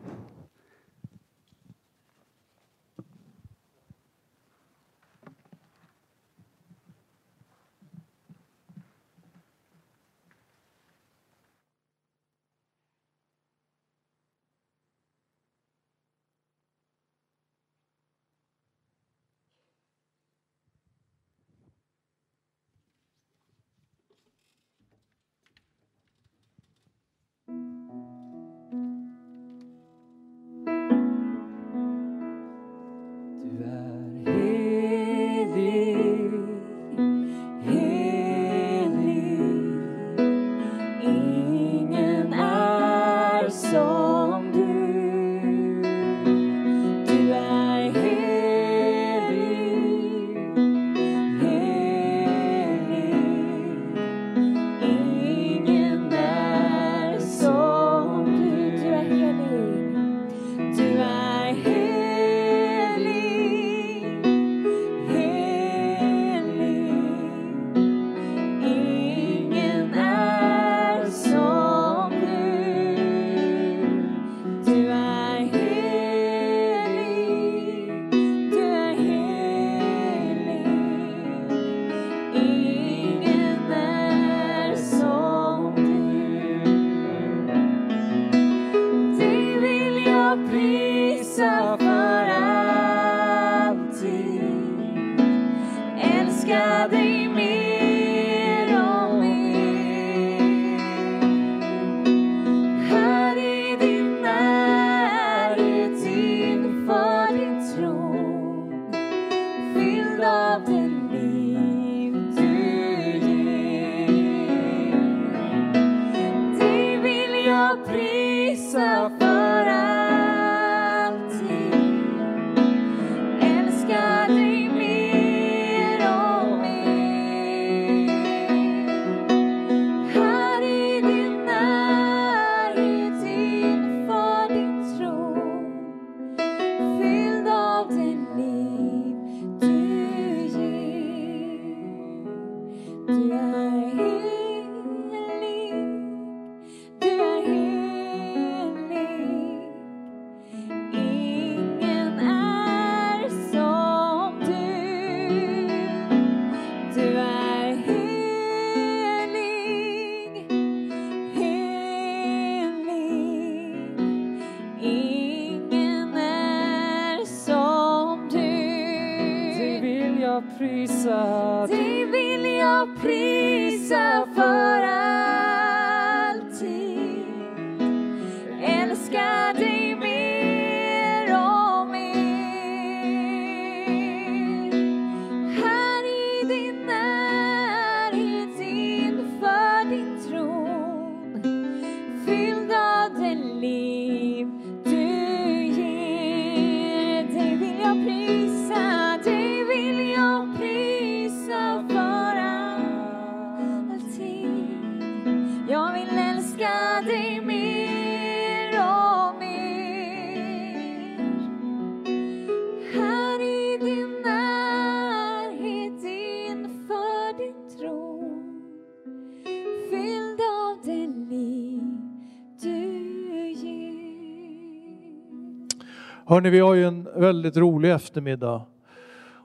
Hörni, vi har ju en väldigt rolig eftermiddag.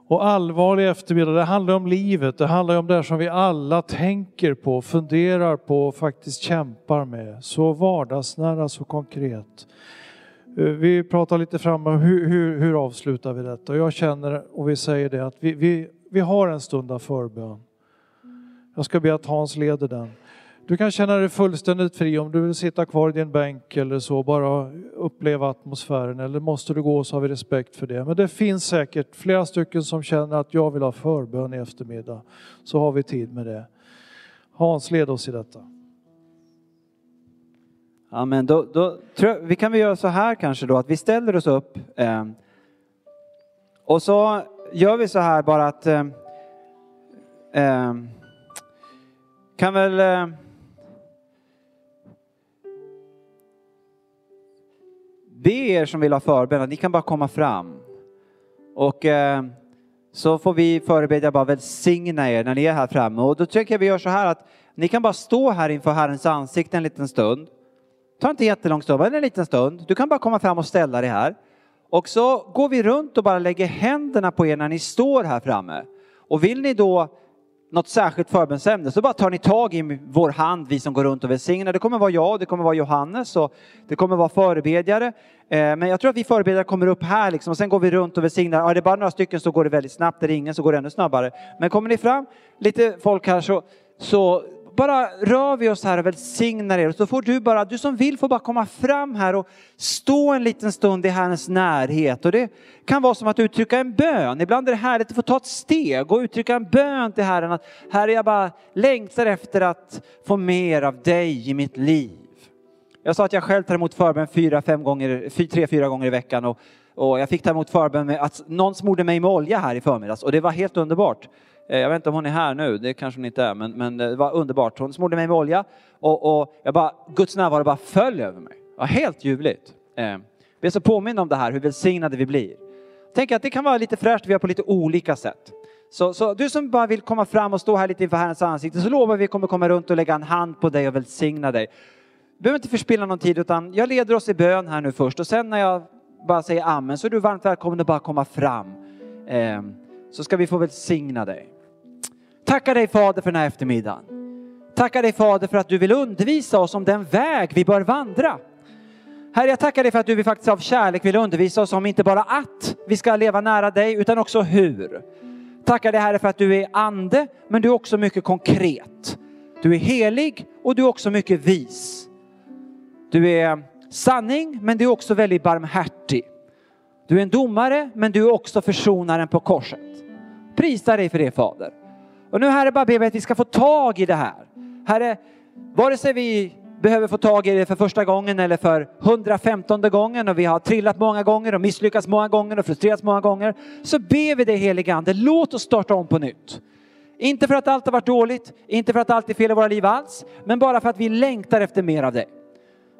Och allvarlig eftermiddag, det handlar om livet, det handlar om det som vi alla tänker på, funderar på och faktiskt kämpar med. Så vardagsnära, så konkret. Eh, vi pratar lite fram om hur, hur, hur avslutar vi detta? Och jag känner, och vi säger det, att vi, vi, vi har en stund av förbön. Jag ska be att Hans leder den. Du kan känna dig fullständigt fri om du vill sitta kvar i din bänk eller så, bara uppleva atmosfären. Eller måste du gå så har vi respekt för det. Men det finns säkert flera stycken som känner att jag vill ha förbön i eftermiddag. Så har vi tid med det. Hans, led oss i detta. Ja, men då, då tror jag, vi kan väl göra så här kanske då att vi ställer oss upp eh, och så gör vi så här bara att eh, eh, kan väl eh, be er som vill ha förbön att ni kan bara komma fram och eh, så får vi förebedja bara välsigna er när ni är här framme och då tycker jag vi gör så här att ni kan bara stå här inför Herrens ansikte en liten stund Ta inte jättelång stund, men en liten stund. Du kan bara komma fram och ställa dig här. Och så går vi runt och bara lägger händerna på er när ni står här framme. Och vill ni då något särskilt förbönsämne så bara tar ni tag i vår hand, vi som går runt och välsignar. Det kommer vara jag, det kommer vara Johannes och det kommer vara förebedjare. Eh, men jag tror att vi förebedjare kommer upp här liksom och sen går vi runt och välsignar. Ja, det är bara några stycken så går det väldigt snabbt, är det ingen så går det ännu snabbare. Men kommer ni fram, lite folk här så, så bara rör vi oss här och välsignar er. Och så får du bara, du som vill får bara komma fram här och stå en liten stund i Herrens närhet. Och det kan vara som att uttrycka en bön. Ibland är det härligt att få ta ett steg och uttrycka en bön till Herren. Att Herre, jag bara längtar efter att få mer av dig i mitt liv. Jag sa att jag själv tar emot förbön fyra, fem gånger, tre, fyra gånger i veckan. Och, och jag fick ta emot förbön med att någon smorde mig med olja här i förmiddags. Och det var helt underbart. Eh, jag vet inte om hon är här nu, det kanske hon inte är, men, men eh, det var underbart. Hon smorde mig med olja och, och jag bara, Guds närvaro bara föll över mig. Det var helt ljuvligt. Eh, vi är så påminna om det här, hur välsignade vi blir. Tänk att det kan vara lite fräscht, vi gör på lite olika sätt. Så, så du som bara vill komma fram och stå här lite inför Herrens ansikte, så lovar vi att vi kommer komma runt och lägga en hand på dig och välsigna dig. Du behöver inte förspilla någon tid, utan jag leder oss i bön här nu först och sen när jag bara säger amen så är du varmt välkommen att bara komma fram. Eh, så ska vi få välsigna dig. Tackar dig Fader för den här eftermiddagen. Tackar dig Fader för att du vill undervisa oss om den väg vi bör vandra. Herre, jag tackar dig för att du faktiskt av kärlek vill undervisa oss om inte bara att vi ska leva nära dig, utan också hur. Tackar dig Herre för att du är ande, men du är också mycket konkret. Du är helig och du är också mycket vis. Du är sanning, men du är också väldigt barmhärtig. Du är en domare, men du är också försonaren på korset. Prisa dig för det Fader. Och nu Herre, bara ber vi att vi ska få tag i det här. Herre, vare sig vi behöver få tag i det för första gången eller för 115 gången och vi har trillat många gånger och misslyckats många gånger och frustrerats många gånger. Så ber vi dig helige Ande, låt oss starta om på nytt. Inte för att allt har varit dåligt, inte för att allt är fel i våra liv alls, men bara för att vi längtar efter mer av dig.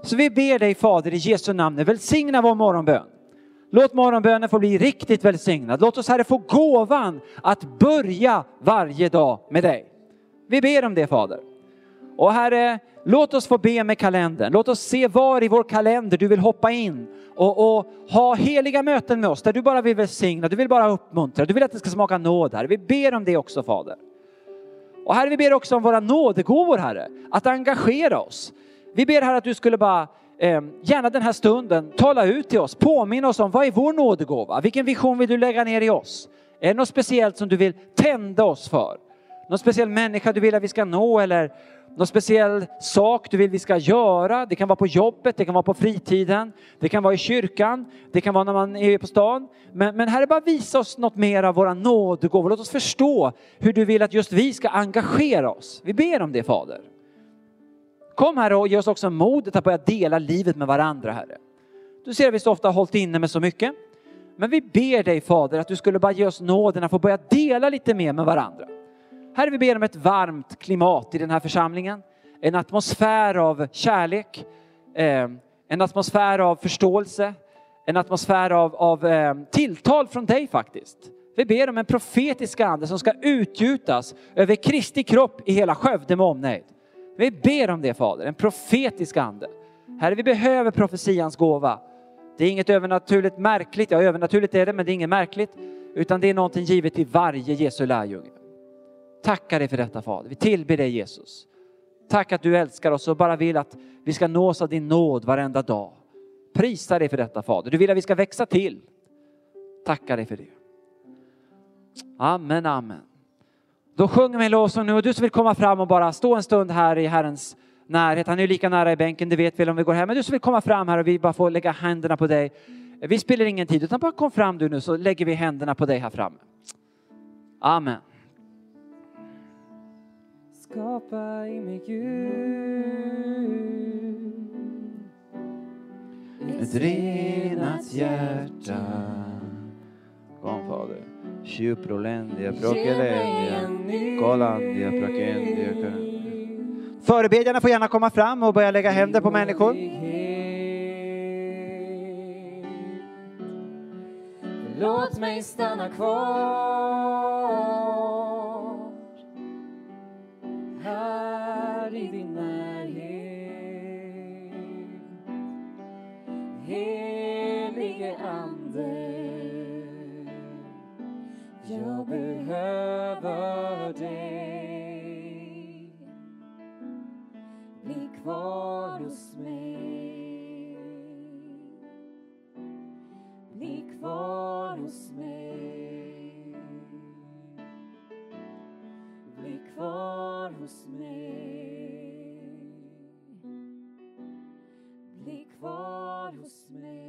Så vi ber dig Fader i Jesu namn, välsigna vår morgonbön. Låt morgonbönen få bli riktigt välsignad. Låt oss Herre få gåvan att börja varje dag med dig. Vi ber om det Fader. Och Herre, låt oss få be med kalendern. Låt oss se var i vår kalender du vill hoppa in och, och ha heliga möten med oss där du bara vill välsigna, du vill bara uppmuntra, du vill att det ska smaka nåd här. Vi ber om det också Fader. Och Herre, vi ber också om våra nådegåvor Herre, att engagera oss. Vi ber Herre att du skulle bara eh, gärna den här stunden tala ut till oss, påminna oss om vad är vår nådegåva? Vilken vision vill du lägga ner i oss? Är det något speciellt som du vill tända oss för? Någon speciell människa du vill att vi ska nå eller någon speciell sak du vill vi ska göra? Det kan vara på jobbet, det kan vara på fritiden, det kan vara i kyrkan, det kan vara när man är på stan. Men, men Herre, bara visa oss något mer av våra nådegåvor. Låt oss förstå hur du vill att just vi ska engagera oss. Vi ber om det Fader. Kom Herre och ge oss också modet att börja dela livet med varandra Herre. Du ser att vi så ofta har hållit inne med så mycket. Men vi ber dig Fader att du skulle bara ge oss nåden att få börja dela lite mer med varandra. Herre, vi ber om ett varmt klimat i den här församlingen. En atmosfär av kärlek, eh, en atmosfär av förståelse, en atmosfär av, av eh, tilltal från dig faktiskt. Vi ber om en profetisk ande som ska utgjutas över Kristi kropp i hela Skövde med omnejd. Vi ber om det Fader, en profetisk ande. Herre, vi behöver profetians gåva. Det är inget övernaturligt märkligt, ja övernaturligt är det men det är inget märkligt. Utan det är någonting givet i varje Jesu lärjunge. Tackar dig för detta Fader. Vi tillber dig Jesus. Tack att du älskar oss och bara vill att vi ska nås av din nåd varenda dag. Prisa dig för detta Fader. Du vill att vi ska växa till. Tackar dig för det. Amen, amen. Då sjunger vi en lovsång nu och du som vill komma fram och bara stå en stund här i Herrens närhet. Han är ju lika nära i bänken, det vet vi om vi går hem. Men du som vill komma fram här och vi bara får lägga händerna på dig. Vi spelar ingen tid utan bara kom fram du nu så lägger vi händerna på dig här framme. Amen. Skapa i mig Gud Ett renat hjärta. Kom Fader. Tjuprolendia, prokelendia, kolandia, prakendia. Förebedjarna får gärna komma fram och börja lägga händer på människor. Låt mig stanna kvar här i din närhet. Helige Ande, jag behöver dig. Bli kvar hos mig. Bli kvar hos mig. Bli kvar hos mig. Bli kvar hos mig.